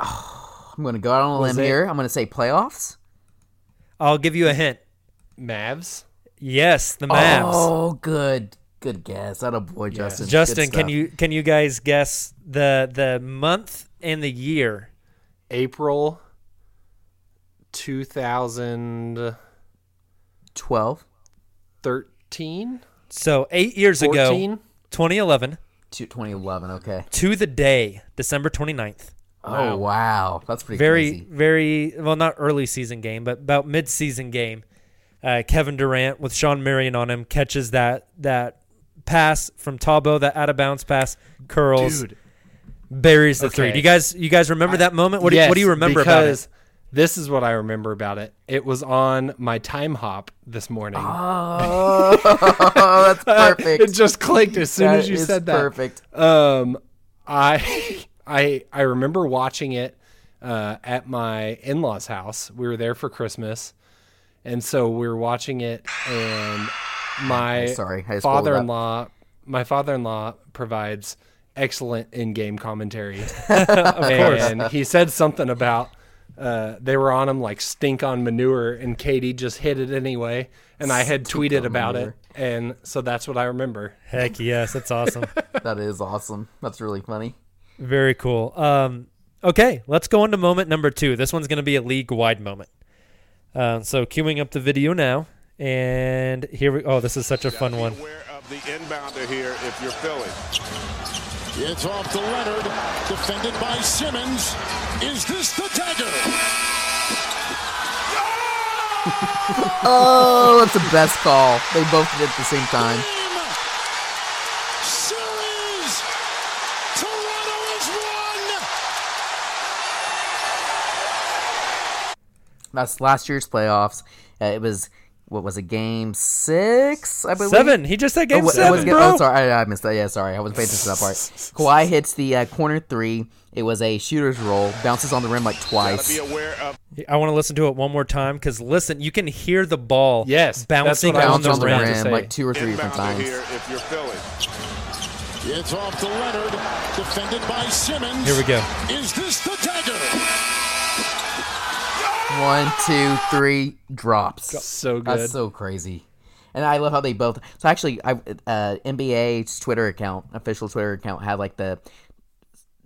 Um, I'm going to go out on a Was limb it- here. I'm going to say playoffs. I'll give you a hint. Mavs. Yes, the Mavs. Oh, good. Good guess. That a boy, Justin. Good Justin, can stuff. you can you guys guess the the month and the year? April 2013. 12, So eight years ago, 14? 2011, to 2011. Okay. to the day, December 29th. Oh wow, that's pretty very crazy. very well not early season game but about mid season game uh, Kevin Durant with Shawn Marion on him catches that that pass from Thabo that out of bounds pass curls Dude. buries the three do you guys you guys remember that moment what do, you, what do you remember about it This is what I remember about it. It was on my time hop this morning. Oh, that's perfect. it just clicked as soon That as you said that. perfect. Um, I I I remember watching it uh, at my in laws' house. We were there for Christmas, and so we were watching it, and my Sorry, I just pulled father-in-law my father-in-law provides excellent in-game commentary. course. and he said something about uh, they were on him like stink on manure, and KD just hit it anyway. And I had tweeted about manure. it, and so that's what I remember. heck yes that's awesome That is awesome. That's really funny. Very cool um okay let's go on to moment number two this one's going to be a league wide moment uh, so queuing up the video now and here we oh this is such a fun one Aware of the inbounder here if you're Philly. It's off to Leonard, defended by Simmons. Is this the dagger? Oh, that's the best call. They both did it at the same time. Game! Series! Toronto has won! That's last year's playoffs. Uh, it was what was it? Game six, I believe. seven he just said game Oh, wa- it seven was bro Oh, sorry, I, I missed that. Yeah, sorry, I wasn't paying attention to that part. Kawhi hits the uh, corner three. It was a shooter's roll, bounces on the rim like twice. be aware of I want to listen to it one more time because listen, you can hear the ball Yes, bouncing on the on the rim. rim like two or three different times. here if you're Philly. It's off to Leonard, defended by Simmons. Here we go. Is this the dagger? One, two, three, drops. So good. That's so crazy. And I love how they both. So actually, I uh, NBA's Twitter account, official Twitter account, had like the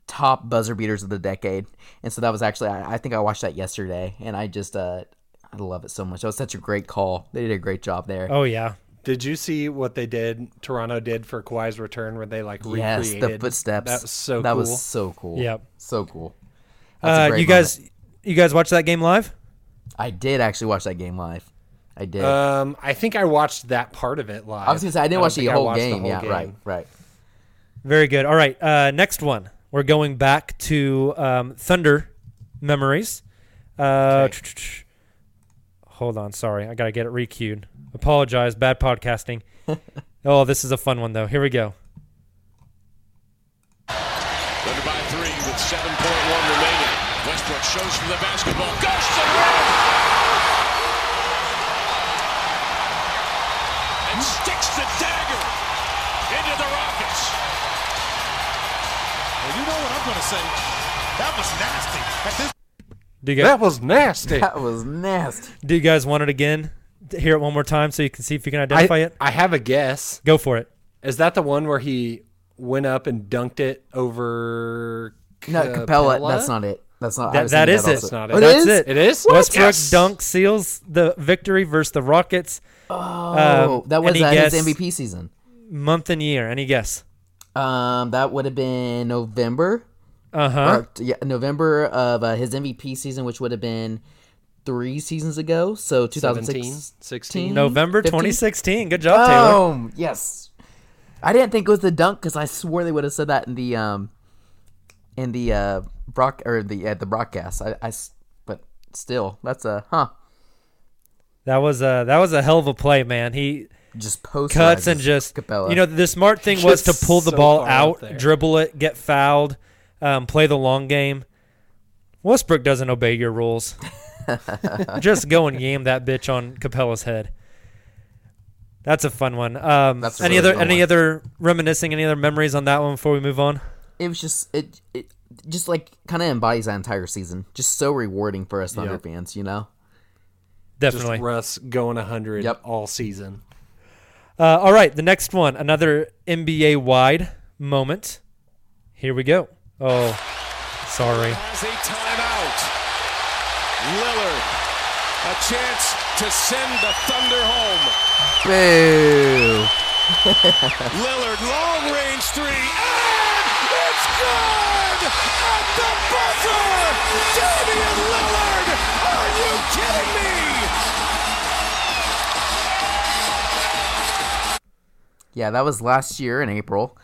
top buzzer beaters of the decade, and so that was actually I, I think I watched that yesterday, and I just uh, I love it so much. That was such a great call. They did a great job there. Oh yeah, Did you see what they did? Toronto did for Kawhi's return, where they like yes, recreated the footsteps. That was so That cool. was so cool. Yep. so cool. That's a uh, great you guys, you guys watch that game live? Moment. I did actually watch that game live. I did. Um, I think I watched that part of it live. I was gonna say I didn't don't watch the think I whole game. yeah, game. right, right. Very good. All right, uh, next one. We're going back to um, Thunder memories. Uh, Hold on, sorry, I gotta get it requeued. Apologize, bad podcasting. oh, this is a fun one though. Here we go. Under by three with 7.1 remaining. Westbrook shows from the basketball. Goes to work! And sticks the dagger into the Rockets. Well, you know what I'm going to say. That was nasty. This guys, That was nasty. That was nasty. do you guys want it again? Hear it one more time so you can see if you can identify I, it. I have a guess. Go for it. Is that the one where he went up and dunked it over No, Capela. That's not it. That's not. I That, was that it. also. That's not Oh, it. That's is? it. It is? Westbrook Yes. dunk seals the victory versus the Rockets. Oh, Um, that was any uh, guess? his MVP season. Month and year. Any guess? Um, that would have been November. Uh huh. Yeah, November of uh, his MVP season, which would have been three seasons ago. So 2016. 16. November 15? 2016. Good job, Tayler. Oh, yes. I didn't think it was the dunk because I swore they would have said that in the um in the uh brock or the uh, the broadcast. I, I but still, that's a huh. That was a that was a hell of a play, man. He Just post cuts and just Capela. you know the smart thing was to pull the so ball far out, there. dribble it, get fouled, um, play the long game. Westbrook doesn't obey your rules. just go and yam that bitch on Capela's head. That's a fun one. Um, That's a any really other any one. other reminiscing any other memories on that one before we move on? it was just it it just like kind of embodies that entire season. Just so rewarding for us Thunder Yep. fans, you know. Definitely. Just Russ going 100 Yep. all season. Uh, all right, the next one, another NBA wide moment. Here we go. Oh, sorry. Has a timeout. Lillard, a chance to send the Thunder home. Boo! Lillard, long range three, and it's good! Lillard at the buzzer! Damian Lillard! Are you kidding me? Yeah, that was last year in April.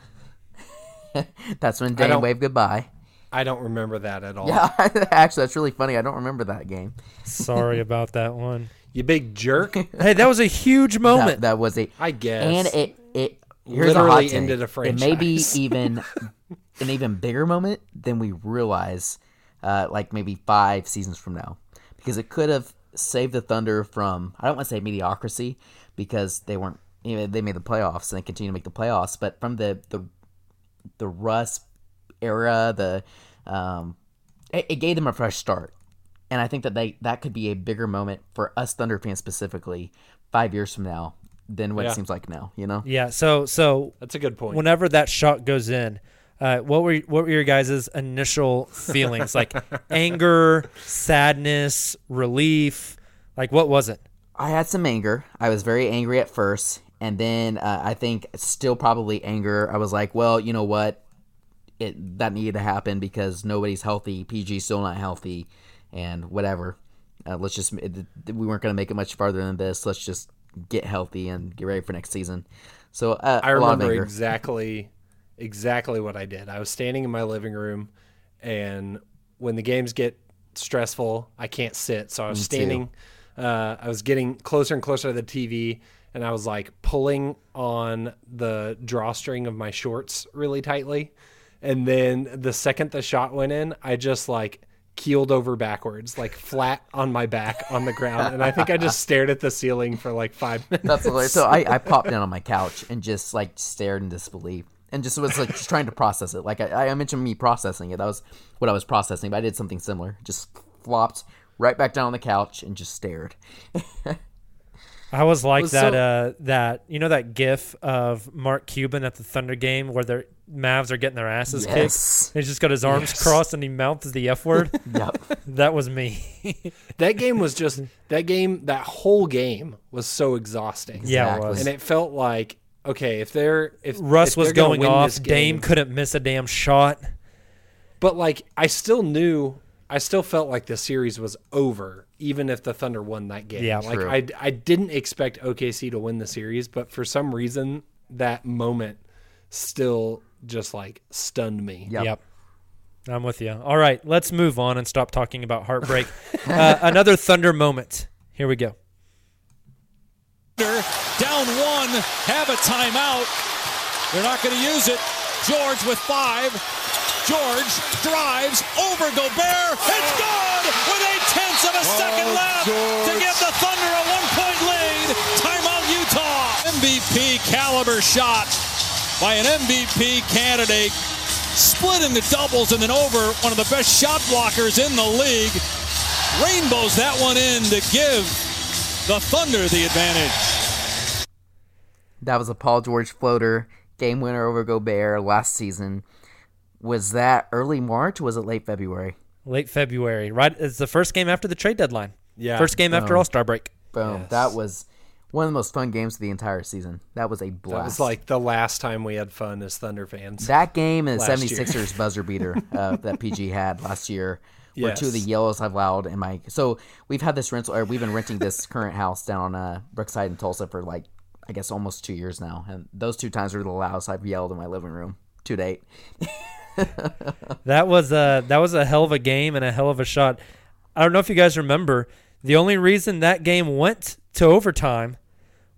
that's when I Dame waved goodbye. I don't remember that at all. Yeah, actually, that's really funny. I don't remember that game. Sorry about that one. You big jerk. Hey, that was a huge moment. That, that was a. I guess. And it it here's Literally a hot take. ended a It may be even an even bigger moment than we realize, uh, like maybe five seasons from now, because it could have saved the Thunder from I don't want to say mediocrity because they weren't you know, they made the playoffs and they continue to make the playoffs, but from the the the Russ era, the um, it, it gave them a fresh start, and I think that they that could be a bigger moment for us Thunder fans specifically five years from now than what Yeah. it seems like now. You know? Yeah. So so That's a good point. Whenever that shot goes in, uh, what were what were your guys' initial feelings? like anger, sadness, relief. Like what was it? I had some anger. I was very angry at first, and then uh, I think still probably anger. I was like, well, you know what? It that needed to happen because nobody's healthy. PG's still not healthy, and whatever. Uh, let's just it, we weren't going to make it much farther than this. Let's just get healthy and get ready for next season. So uh, I a lot of remember exactly exactly what I did. I was standing in my living room and when the games get stressful, I can't sit. So I was Me standing uh, I was getting closer and closer to the TV and I was like pulling on the drawstring of my shorts really tightly. And then the second the shot went in, I just like keeled over backwards, like flat on my back on the ground. And I think I just stared at the ceiling for like five minutes. That's hilarious. So I, I popped down on my couch and just like stared in disbelief and just was like just trying to process it. Like I, I mentioned me processing it. That was what I was processing, but I did something similar. Just flopped right back down on the couch and just stared. I was like Was that. so- uh, that you know that GIF of Mark Cuban at the Thunder game where their Mavs are getting their asses Yes. kicked. He's just got his arms Yes. crossed and he mouths the F word. Yep. that was me. that game was just that game that whole game was so exhausting Yeah, it was. and it felt like okay if they're if Russ if was they're gonna off. this Dame couldn't miss a damn shot. but like i still knew i still felt like the series was over even if the thunder won that game Yeah, like true. I, I didn't expect okc to win the series but for some reason that moment still just like stunned me Yep. Yep. I'm with you. All right, let's move on and stop talking about heartbreak. uh, another Thunder moment. Here we go. Down one, have a timeout. They're not going to use it. George with five. George drives over Gobert. It's good with eight tenths of a oh, second left to give the Thunder a one-point lead. Timeout, Utah. MVP caliber shot by an MVP candidate. Split into doubles and then over one of the best shot blockers in the league. Rainbows that one in to give the Thunder the advantage. That was a Paul George floater, game winner over Gobert last season. Was that early March was it late February? Late February, right? It's the first game after the trade deadline. Yeah. First game after Oh. All Star break. Boom. That was one of the most fun games of the entire season. That was a blast. that was like the last time we had fun as thunder fans That game and the last year. 76ers buzzer beater uh, that PG had last year were two of the yellows I've allowed in my. So we've had this rental, or we've been renting this current house down on uh, Brookside in Tulsa for like, I guess almost two years now. And those two times were the loudest I've yelled in my living room to date. That was a that was a hell of a game and a hell of a shot. I don't know if you guys remember. The only reason that game went to overtime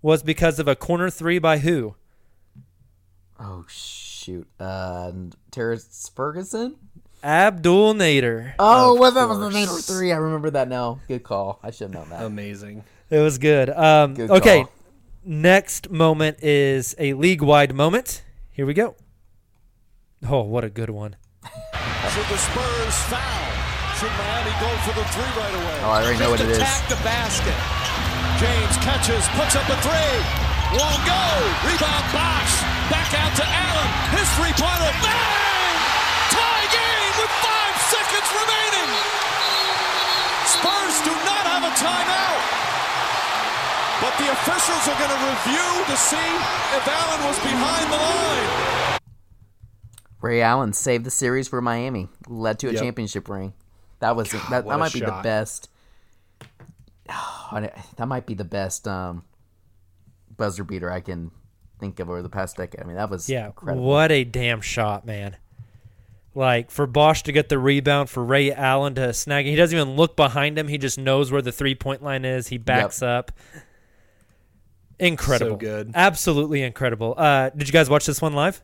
was because of a corner three by who? Oh, shoot. Uh, Terrence Ferguson? Abdul Nader. Oh, Of well, that was the. Nader three. I remember that now. Good call. I should have known that. amazing It was good. Um, Good okay, call. next moment is a league wide moment. Here we go. Oh, what a good one. Should the Spurs foul? Should Miami go for the three right away? Oh, I already know what Just it is. attack the basket. James catches, puts up a three. Won't go. Rebound box. Back out to Allen. His three-pointer. Bang! Remaining. Spurs do not have a timeout. But the officials are going to review to see if Allen was behind the line. Ray Allen saved the series for Miami, led to a Yep. championship ring. That was that, that what a might be the shot. best. that might be the best um, buzzer beater I can think of over the past decade. I mean, that was Yeah, incredible. what a damn shot, man. Like for Bosh to get the rebound, for Ray Allen to snag it. He doesn't even look behind him. He just knows where the three point line is. He backs up. Incredible. So good. Absolutely incredible. Uh, did you guys watch this one live?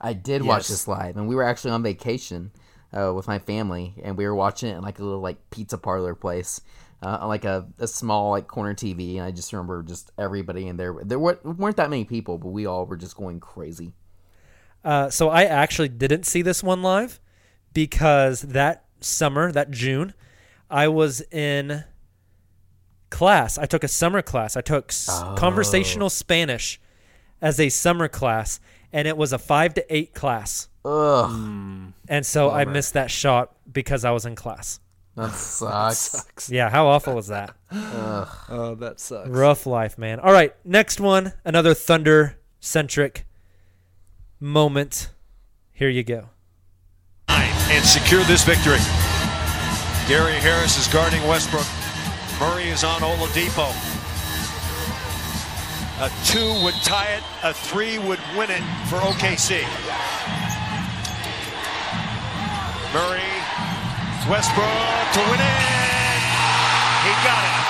I did watch this live, and we were actually on vacation uh, with my family, and we were watching it in like a little like pizza parlor place, uh, like a, a small like corner TV. And I just remember just everybody in there. There weren't, weren't that many people, but we all were just going crazy. Uh, so I actually didn't see this one live because that summer, that June, I was in class. I took a summer class. I took s- conversational Spanish as a summer class, and it was a five to eight class. Ugh, And so I missed that shot because I was in class. that sucks. Yeah, how awful is that? Oh, that sucks. Rough life, man. All right, next one, another Thunder centric moment. Here you go. and secure this victory. Gary Harris is guarding Westbrook. Murray is on Oladipo. A two would tie it. A three would win it for OKC. Murray, Westbrook to win it. He got it.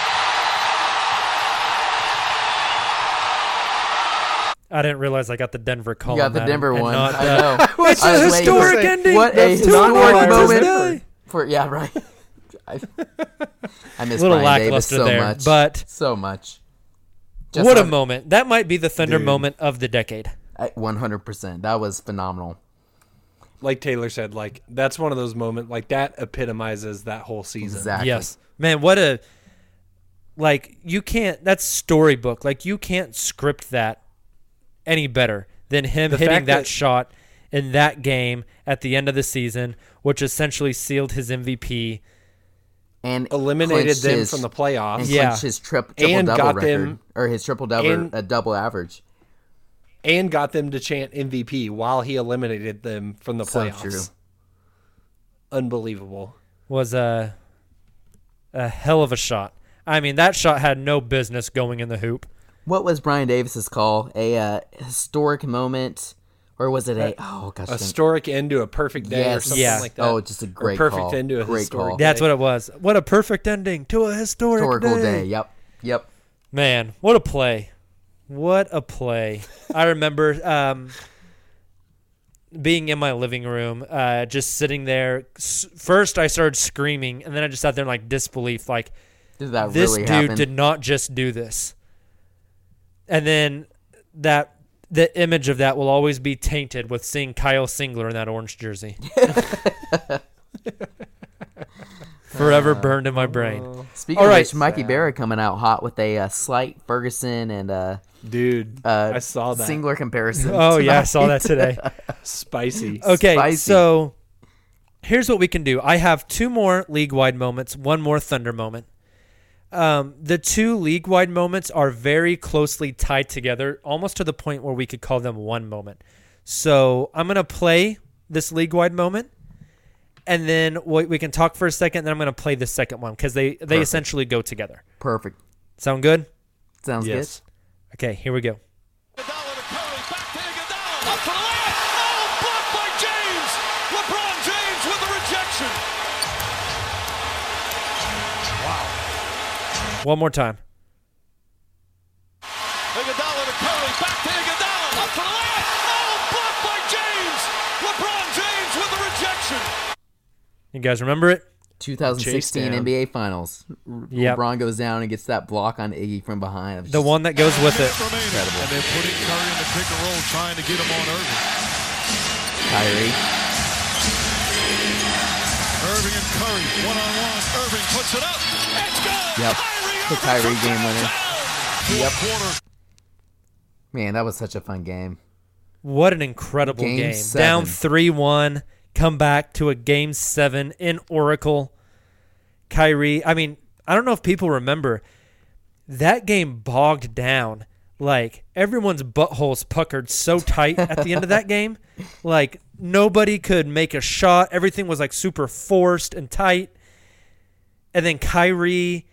I didn't realize I got the Denver call. You got on the that Denver one. not I know. It's I a was waiting historic say, ending. What a historic moment for, for yeah, right. I, I miss Little Brian Davis lackluster so there, much, but- so much. Just what a moment. That might be the Thunder Dude. moment of the decade. One hundred percent. That was phenomenal. Like Tayler said, like that's one of those moments. Like that epitomizes that whole season. Exactly. Yes. Man, what a like you can't that's storybook. Like you can't script that any better than him The hitting that, that- shot in that game at the end of the season, which essentially sealed his MVP. And Eliminated them his- from the playoffs. And Yeah. clinched his trip, triple And double got record them- or his triple double and- a double average. and got them to chant MVP while he eliminated them from the So playoffs. true. Unbelievable. Was a a hell of a shot. I mean, that shot had no business going in the hoop. What was Brian Davis's call? A uh, historic moment, or was it a? Oh gosh, A I think- historic end to a perfect day or something Yeah. like that. Oh, just a Or great perfect call. end to a Great historic call. day. That's what it was. What a perfect ending to a historic, historical day. day. Yep, yep. Man, what a play. What a play. I remember um, being in my living room, uh, just sitting there. First, I started screaming, and then I just sat there in like disbelief. Like, Did that this really dude happen? did not just do this. And then that the image of that will always be tainted with seeing Kyle Singler in that orange jersey. Forever burned in my brain. Speaking All of right. which, Mikey Berra coming out hot with a uh, slight Ferguson and uh, Dude, uh, I saw that. Singler comparison. Oh yeah, I saw that today. Spicy. Okay, Spicy. so here's what we can do. I have two more league wide moments, one more Thunder moment. Um, the two league wide moments are very closely tied together, almost to the point where we could call them one moment. So I'm gonna play this league wide moment, and then we, we can talk for a second. Then I'm gonna play the second one because they they Perfect. essentially go together. Perfect. Sound good? Sounds Yes. Okay, here we go. Up for the layup. Oh, blocked by James. LeBron James with the rejection. One more time. Iguodala to Curry. Back to Iguodala. Up for the layup. Oh, blocked by James. LeBron James with the rejection. You guys remember it? 2016. NBA Finals. Yep. LeBron goes down and gets that block on Iggy from behind. The just one that goes with it. Incredible. And they're putting Curry in the pick and roll, trying to get him on Irving. Kyrie. Irving and Curry, one on one. Irving puts it up. It's good. Yep. The Kyrie game winner. Yep. Man, that was such a fun game. What an incredible Game game. Down 3 1, come back to a game seven in Oracle. Kyrie, I mean, I don't know if people remember that game bogged down like everyone's buttholes puckered so tight at the end of that game. Like nobody could make a shot. Everything was like super forced and tight. And then Kyrie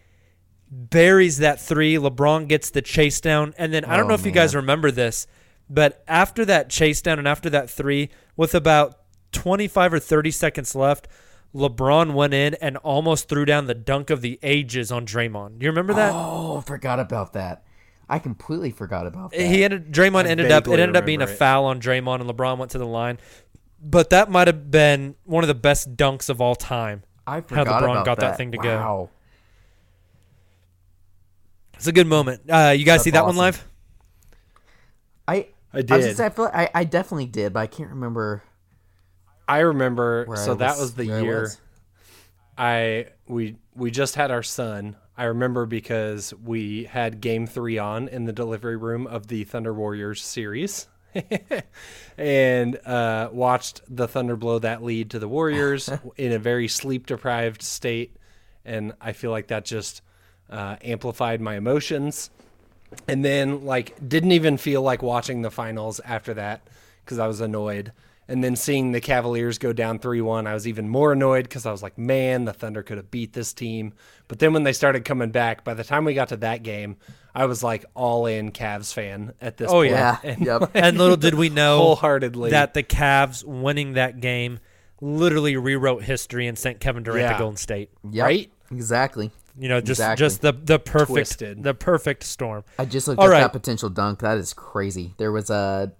buries that three. LeBron gets the chase down. And then I don't Oh, know if you guys remember this, but after that chase down and after that three, with about 25 or 30 seconds left, LeBron went in and almost threw down the dunk of the ages on Draymond. Do you remember that? Oh, forgot about that. I completely forgot about that. He ended Draymond I ended up it ended up being a it. foul on Draymond and LeBron went to the line. But that might have been one of the best dunks of all time. I forgot how LeBron about got that, that. thing to go. Wow. It's a good moment. Uh, you guys That's see that one live? I I I, was gonna did. I feel like I, I definitely did, but I can't remember. I remember. Where so I that was- was the where I year was. I we we just had our son. I remember because we had Game Three on in the delivery room of the Thunder Warriors series, and uh, watched the Thunder blow that lead to the Warriors in a very sleep deprived state, and I feel like that just uh, amplified my emotions and then like didn't even feel like watching the finals after that because I was annoyed. And then seeing the Cavaliers go down 3 1, I was even more annoyed because I was like, man, the Thunder could have beat this team. But then when they started coming back, by the time we got to that game, I was like all in Cavs fan at this Oh point. yeah. And, Yep. and little did we know Wholeheartedly. that the Cavs winning that game literally rewrote history and sent Kevin Durant Yeah. to Golden State. Yep, Right? Exactly. You know, just Exactly. just the the perfect Twisted. the perfect storm. I just looked All up right. that potential dunk. That is crazy. There was a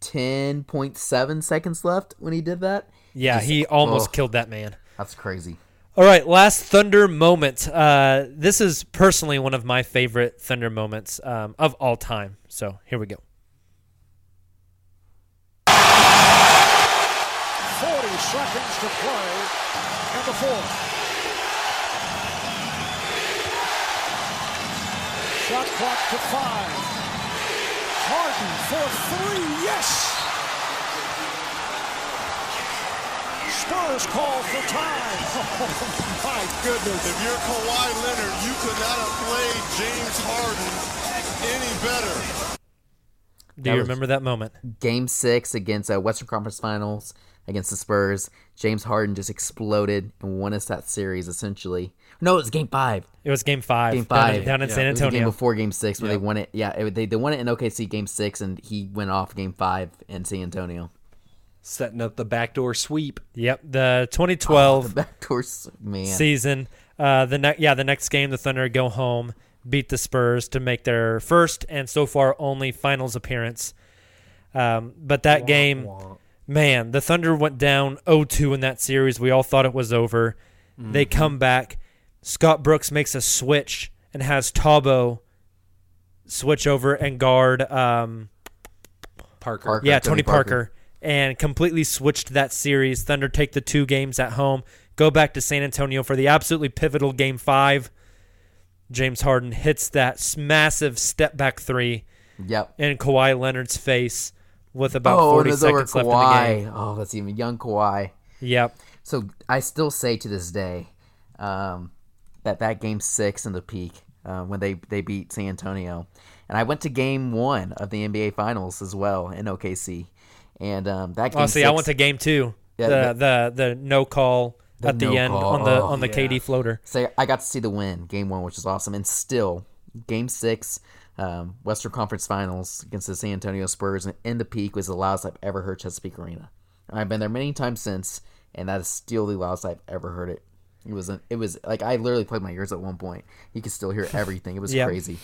ten point seven seconds left when he did that. Yeah, Just- he almost oh, killed that man. That's crazy. All right, last Thunder moment. Uh, this is personally one of my favorite Thunder moments um, of all time. So here we go. 40 seconds to play in the fourth. Shot clock to five. Harden for three. Yes! Spurs call for time. Oh, my goodness. If you're Kawhi Leonard, you could not have played James Harden any better. Do That you remember that moment? Game six against uh, Western Conference Finals against the Spurs. James Harden just exploded and won us that series essentially. No, it was game five. It was Game Five. Game down in- five down, in San It was game Antonio. before game six where they won it. Yeah, it, they, they won it in OKC game six and he went off game five in San Antonio. Setting up the backdoor sweep. Yep, the 2012 The backdoor s- man. season. Uh, the ne- yeah, the next game, the Thunder go home, beat the Spurs to make their first and so far only finals appearance. Um, but that game, man, the Thunder went down 0-2 in that series. We all thought it was over. They come back. Scott Brooks makes a switch and has Thabo switch over and guard um, Parker. Parker. yeah, Tony Tony Parker. and completely switched that series. Thunder take the two games at home, go back to San Antonio for the absolutely pivotal game five. James Harden hits that massive step back three Yep. in Kawhi Leonard's face with about oh, 40 and over seconds left in the game. Oh, that's even young Kawhi. Yep. So I still say to this day um, that that game six in the peak uh, when they they beat San Antonio, and I went to game one of the NBA Finals as well in OKC, and um, that game. Oh, see, six, I went to game two. Yeah, the, the the no call The at the no end call. on the Oh, on the yeah. KD floater. So I got to see the win, game one, which is awesome, and still game six. Um, Western Conference Finals against the San Antonio Spurs and in the peak was the loudest I've ever heard Chesapeake Arena. And I've been there many times since, and that is still the loudest I've ever heard it. It was it was like I literally plugged my ears at one point. You could still hear everything. It was Yep. crazy.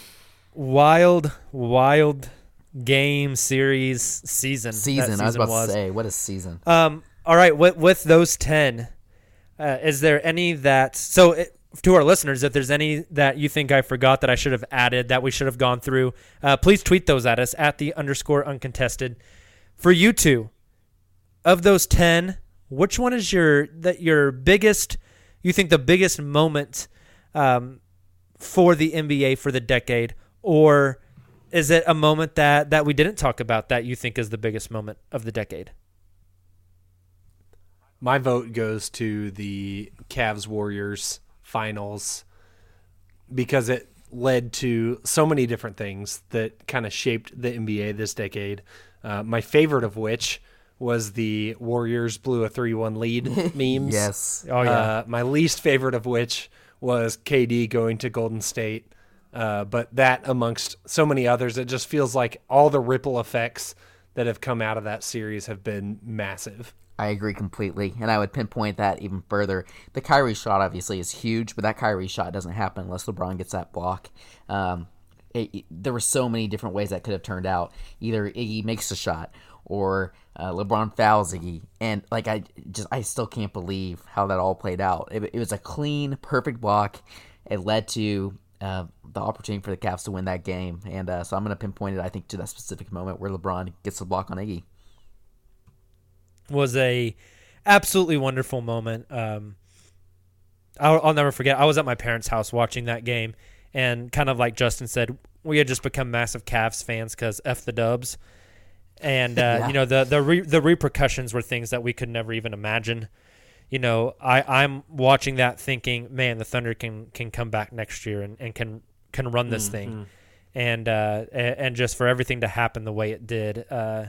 Wild, wild game series season. that Season. I was season about to say, what a season. Um. All right. With with those ten, uh, is there any that so it, to our listeners, if there's any that you think I forgot that I should have added that we should have gone through, uh, please tweet those at us at the underscore uncontested. For you two, of those ten, which one is your that your biggest? You think the biggest moment um, for the NBA for the decade, or is it a moment that that we didn't talk about that you think is the biggest moment of the decade? My vote goes to the Cavs Warriors finals because it led to so many different things that kind of shaped the NBA this decade. Uh, my favorite of which was the Warriors blew a 3 1 lead memes. Yes. Oh, yeah. Uh, my least favorite of which was KD going to Golden State. Uh, but that, amongst so many others, it just feels like all the ripple effects that have come out of that series have been massive. I agree completely, and I would pinpoint that even further. The Kyrie shot obviously is huge, but that Kyrie shot doesn't happen unless LeBron gets that block. Um, it, it- there were so many different ways that could have turned out. Either Iggy makes the shot, or uh, LeBron fouls Iggy, and like I just I still can't believe how that all played out. It, it was a clean, perfect block. It led to uh, the opportunity for the Cavs to win that game, and uh, so I'm going to pinpoint it. I think to that specific moment where LeBron gets the block on Iggy. Was a absolutely wonderful moment. Um, I'll, I'll never forget. I was at my parents' house watching that game, and kind of like Justin said, we had just become massive Cavs fans because f the Dubs, and uh, Yeah. you know the the re- the repercussions were things that we could never even imagine. You know, I I'm watching that thinking, man, the Thunder can can come back next year and, and can can run this thing, and uh, and just for everything to happen the way it did, uh,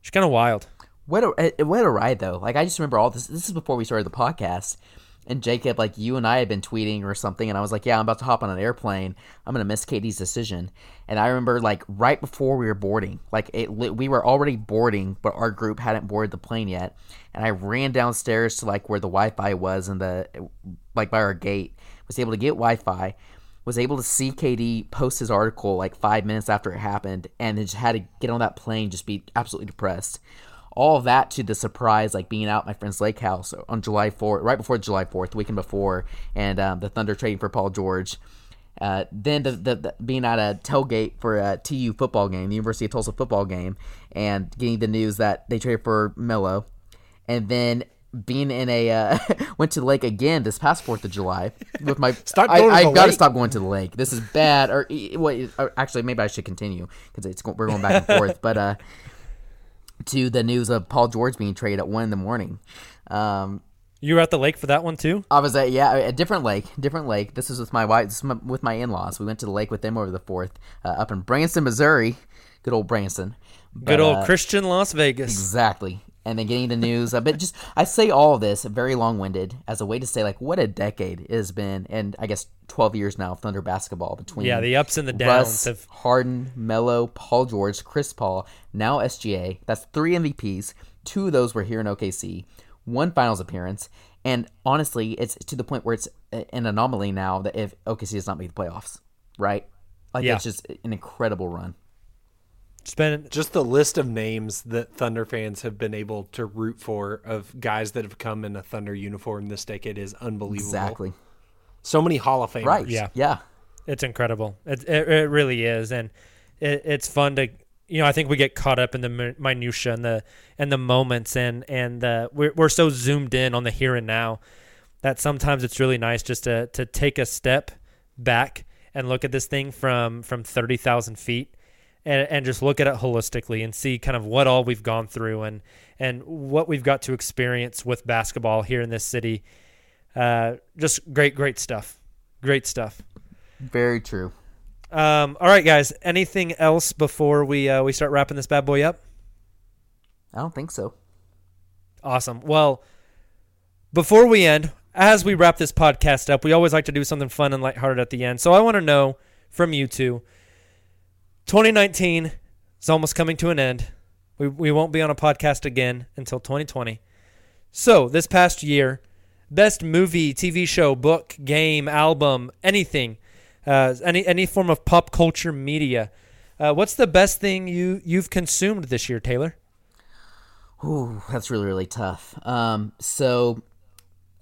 it's kind of wild. What a eh, what a ride though! Like I just remember all this. This is before we started the podcast, and Jacob, like you and I had been tweeting or something, and I was like, "Yeah, I'm about to hop on an airplane. I'm gonna miss KD's decision." And I remember like right before we were boarding, like it, we were already boarding, but our group hadn't boarded the plane yet. And I ran downstairs to like where the Wi-Fi was and the like by our gate. Was able to get Wi-Fi. Was able to see KD post his article like five minutes after it happened, and then just had to get on that plane, just be absolutely depressed all that to the surprise, like being out at my friend's lake house on July 4th, right before July 4th, the weekend before, and um, the Thunder trading for Paul George. Uh, then the, the, the being at a tailgate for a TU football game, the University of Tulsa football game, and getting the news that they traded for Melo, and then being in a uh, went to the lake again this past Fourth of July with my. Stop I, I've got to stop going to the lake. This is bad. Or wait, actually, maybe I should continue because it's we're going back and forth. But uh, to the news of Paul George being traded at one in the morning. Um, You were at the lake for that one too. I was at yeah a different lake, different lake. This is with my wife, this is my, with my in-laws. We went to the lake with them over the fourth, uh, up in Branson, Missouri. Good old Branson. Good old uh, Christian Las Vegas. Exactly. And then getting the news, but just I say all of this very long-winded as a way to say like what a decade it has been, and I guess twelve years now of Thunder basketball between Yeah, the ups and the downs Russ, have- Harden, Melo, Paul George, Chris Paul, now SGA. That's three MVPs. Two of those were here in OKC. One Finals appearance, and honestly, it's to the point where it's an anomaly now that if OKC does not make the playoffs, right? Like Yeah. it's just an incredible run. It's been just the list of names that Thunder fans have been able to root for of guys that have come in a Thunder uniform this decade is unbelievable. Exactly. So many Hall of Famers. Right. Yeah. Yeah. It's incredible. It, it, it really is. And it, it's fun to, you know, I think we get caught up in the mi- minutia and the, and the moments and, and the, we're, we're so zoomed in on the here and now that sometimes it's really nice just to, to take a step back and look at this thing from, from 30,000 feet and, and just look at it holistically and see kind of what all we've gone through and, and what we've got to experience with basketball here in this city. Uh, just great, great stuff. Great stuff. Very true. Um, all right, guys. Anything else before we uh, we start wrapping this bad boy up? I don't think so. Awesome. Well, before we end, as we wrap this podcast up, we always like to do something fun and lighthearted at the end. So I want to know from you two 2019 is almost coming to an end. We, we won't be on a podcast again until 2020. So, this past year, best movie, TV show, book, game, album, anything, uh, any any form of pop culture media. Uh, what's the best thing you you've consumed this year, Tayler? Ooh, that's really really tough. Um, so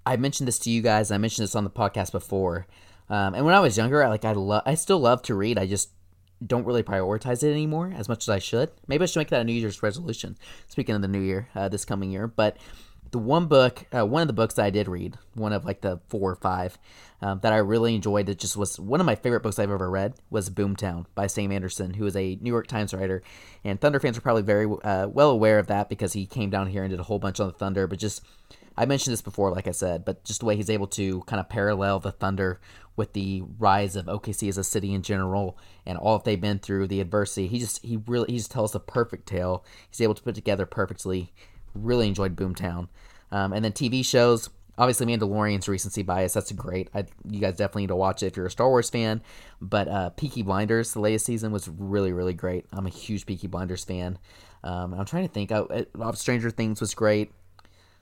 I mentioned this to you guys. I mentioned this on the podcast before. Um, and when I was younger, I, like I love, I still love to read. I just don't really prioritize it anymore as much as I should. Maybe I should make that a New Year's resolution. Speaking of the new year, uh, this coming year, but the one book, uh, one of the books that I did read, one of like the four or five um, that I really enjoyed, that just was one of my favorite books I've ever read, was Boomtown by Sam Anderson, who is a New York Times writer. And Thunder fans are probably very uh, well aware of that because he came down here and did a whole bunch on the Thunder. But just I mentioned this before, like I said, but just the way he's able to kind of parallel the Thunder with the rise of OKC as a city in general and all that they've been through, the adversity. He just he really he just tells the perfect tale. He's able to put together perfectly. Really enjoyed Boomtown, um, and then TV shows. Obviously, Mandalorian's recency bias. That's great. I, you guys definitely need to watch it if you're a Star Wars fan. But uh, Peaky Blinders, the latest season, was really, really great. I'm a huge Peaky Blinders fan. Um, I'm trying to think. Oh, uh, Stranger Things was great.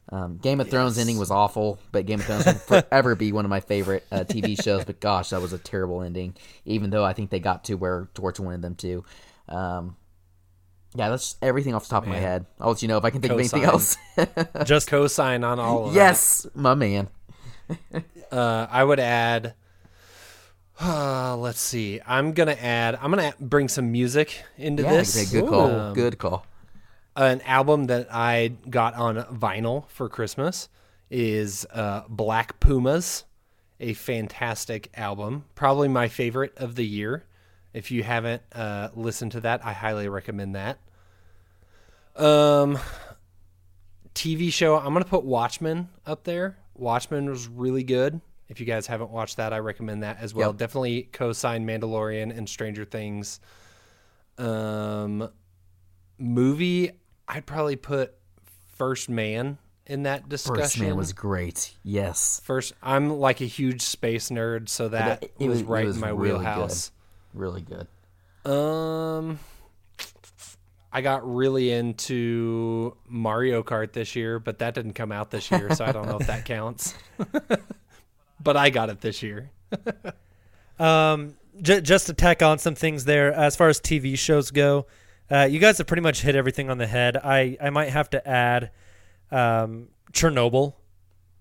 Um, Game of Thrones ending was awful, but Game of Thrones will forever be one of my favorite uh, TV shows. But gosh, that was a terrible ending. Even though I think they got to where Torch wanted them to. Um, yeah, that's everything off the top of my head. I'll let you know if I can think of anything else. Just cosign on all of yes, my man. Uh, I would add. Uh, let's see. I'm gonna add. I'm gonna bring some music into Yeah, this. okay, good call. Um, Good call. An album that I got on vinyl for Christmas is uh, Black Pumas, a fantastic album. Probably my favorite of the year. If you haven't uh, listened to that, I highly recommend that. Um, TV show. I'm gonna put Watchmen up there. Watchmen was really good. If you guys haven't watched that, I recommend that as well. Yep. Definitely co-sign Mandalorian and Stranger Things. Um, movie. I'd probably put First Man in that discussion. First Man was great. Yes. First, I'm like a huge space nerd, so that It- it was, was- it right was in my really good. wheelhouse. Really good. Um, I got really into Mario Kart this year, but that didn't come out this year, so I don't know if that counts. but I got it this year. Um, j- just to tack on some things there, as far as TV shows go, uh, you guys have pretty much hit everything on the head. I, I might have to add um, Chernobyl,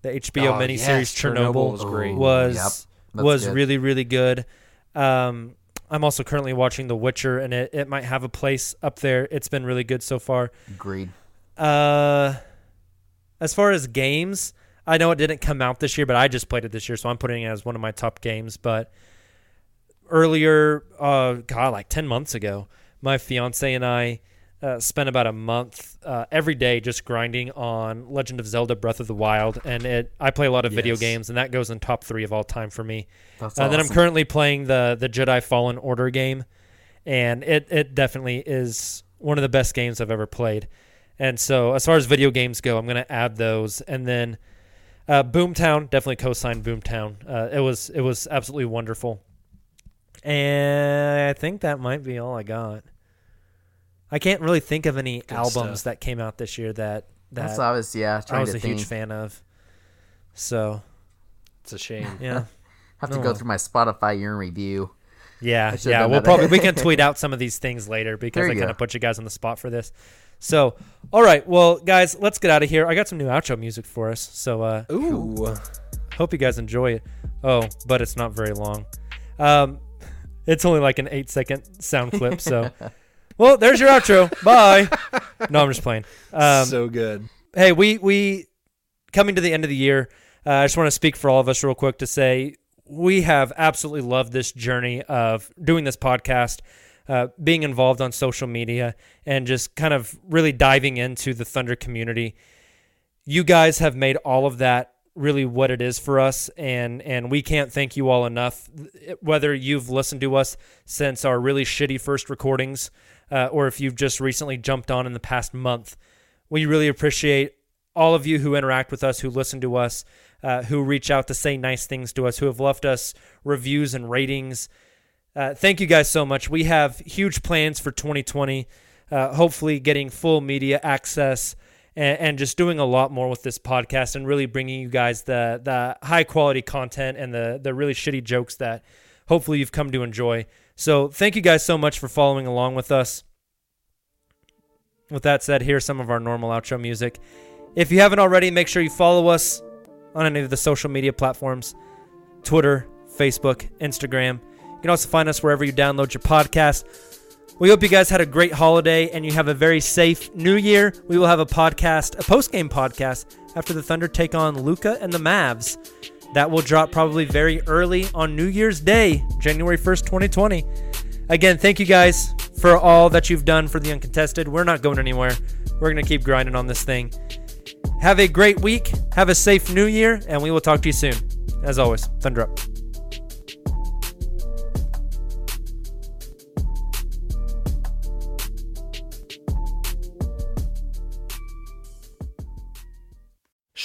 the HBO Oh, miniseries yes, Chernobyl, Chernobyl was great. was Yep, was good. really really good. Um, I'm also currently watching The Witcher, and it, it might have a place up there. It's been really good so far. Agreed. Uh, as far as games, I know it didn't come out this year, but I just played it this year, so I'm putting it as one of my top games. But earlier, uh, God, like ten months ago, my fiance and I uh, spent about a month uh, every day just grinding on Legend of Zelda: Breath of the Wild, and it. I play a lot of video games, and that goes in top three of all time for me. That's Uh, Then I'm currently playing the the Jedi Fallen Order game, and it it definitely is one of the best games I've ever played. And so, as far as video games go, I'm going to add those, and then uh, Boomtown definitely co-signed Boomtown. Uh, it was it was absolutely wonderful, and I think that might be all I got. I can't really think of any Good albums stuff. that came out this year that that That's obvious. Yeah, I was a huge fan of. So It's a shame. yeah. Have to go through my Spotify year in review. Yeah, yeah. We'll probably we can tweet out some of these things later because I kind of put you guys on the spot for this. So, all right, well, guys, let's get out of here. I got some new outro music for us. So, uh, Ooh. hope you guys enjoy it. Oh, but it's not very long. Um, it's only like an eight second sound clip. So, well, there's your outro. Bye. No, I'm just playing. Um, so good. hey, we we coming to the end of the year. Uh, I just want to speak for all of us real quick to say we have absolutely loved this journey of doing this podcast, uh, being involved on social media, and just kind of really diving into the Thunder community. You guys have made all of that really what it is for us, and and we can't thank you all enough. Whether you've listened to us since our really shitty first recordings, uh, or if you've just recently jumped on in the past month, we really appreciate all of you who interact with us, who listen to us, uh, who reach out to say nice things to us, who have left us reviews and ratings. Uh, thank you guys so much. We have huge plans for 2020. Uh, hopefully, getting full media access and, and just doing a lot more with this podcast and really bringing you guys the the high quality content and the the really shitty jokes that hopefully you've come to enjoy. So, thank you guys so much for following along with us. With that said, here's some of our normal outro music. If you haven't already, make sure you follow us on any of the social media platforms Twitter, Facebook, Instagram. You can also find us wherever you download your podcast. We hope you guys had a great holiday and you have a very safe new year. We will have a podcast, a post game podcast, after the Thunder take on Luka and the Mavs. That will drop probably very early on New Year's Day, January 1st, 2020. Again, thank you guys for all that you've done for the uncontested. We're not going anywhere. We're going to keep grinding on this thing. Have a great week. Have a safe new year, and we will talk to you soon. As always, Thunder up.